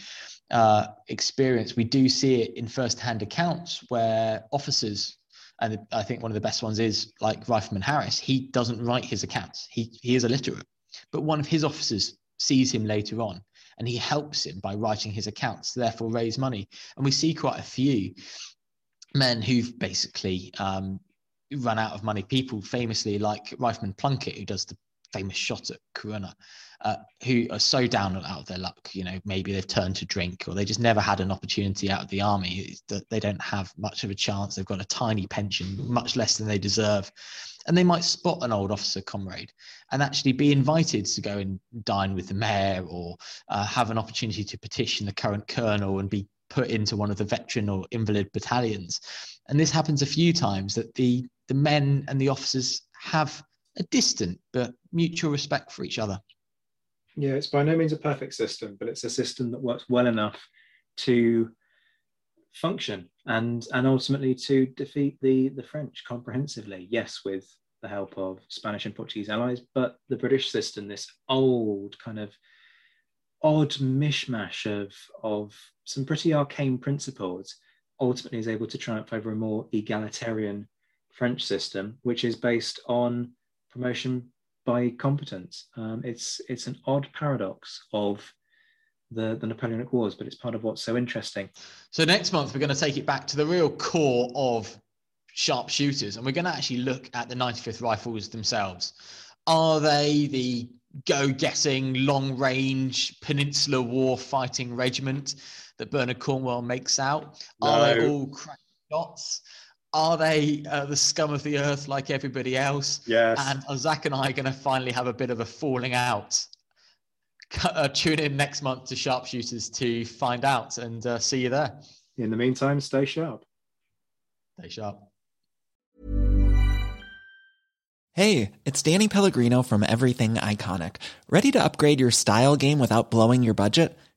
uh, experience, we do see it in first-hand accounts where officers, and I think one of the best ones is like Rifleman Harris. He doesn't write his accounts. He he is illiterate, but one of his officers sees him later on, and he helps him by writing his accounts. Therefore, raise money, and we see quite a few men who've basically um, run out of money. People famously like Rifleman Plunkett, who does the famous shot at Corunna uh, who are so down and out of their luck. You know, maybe they've turned to drink or they just never had an opportunity out of the army. That they don't have much of a chance. They've got a tiny pension, much less than they deserve. And they might spot an old officer comrade and actually be invited to go and dine with the mayor or uh, have an opportunity to petition the current colonel and be put into one of the veteran or invalid battalions. And this happens a few times that the, the men and the officers have a distant but mutual respect for each other. Yeah, it's by no means a perfect system, but it's a system that works well enough to function and and ultimately to defeat the the French comprehensively. Yes, with the help of Spanish and Portuguese allies, but the British system, this old kind of odd mishmash of of some pretty arcane principles, ultimately is able to triumph over a more egalitarian French system, which is based on promotion by competence. Um, it's it's an odd paradox of the, the Napoleonic Wars, but it's part of what's so interesting. So next month we're going to take it back to the real core of sharpshooters, and we're going to actually look at the 95th Rifles themselves. Are they the go-getting, long-range Peninsular War fighting regiment that Bernard Cornwell makes out? No. Are they all crack shots? Are they uh, the scum of the earth like everybody else? Yes. And are Zack and I going to finally have a bit of a falling out? Uh, tune in next month to Sharpshooters to find out and uh, see you there. In the meantime, stay sharp. Stay sharp. Hey, it's Danny Pellegrino from Everything Iconic. Ready to upgrade your style game without blowing your budget?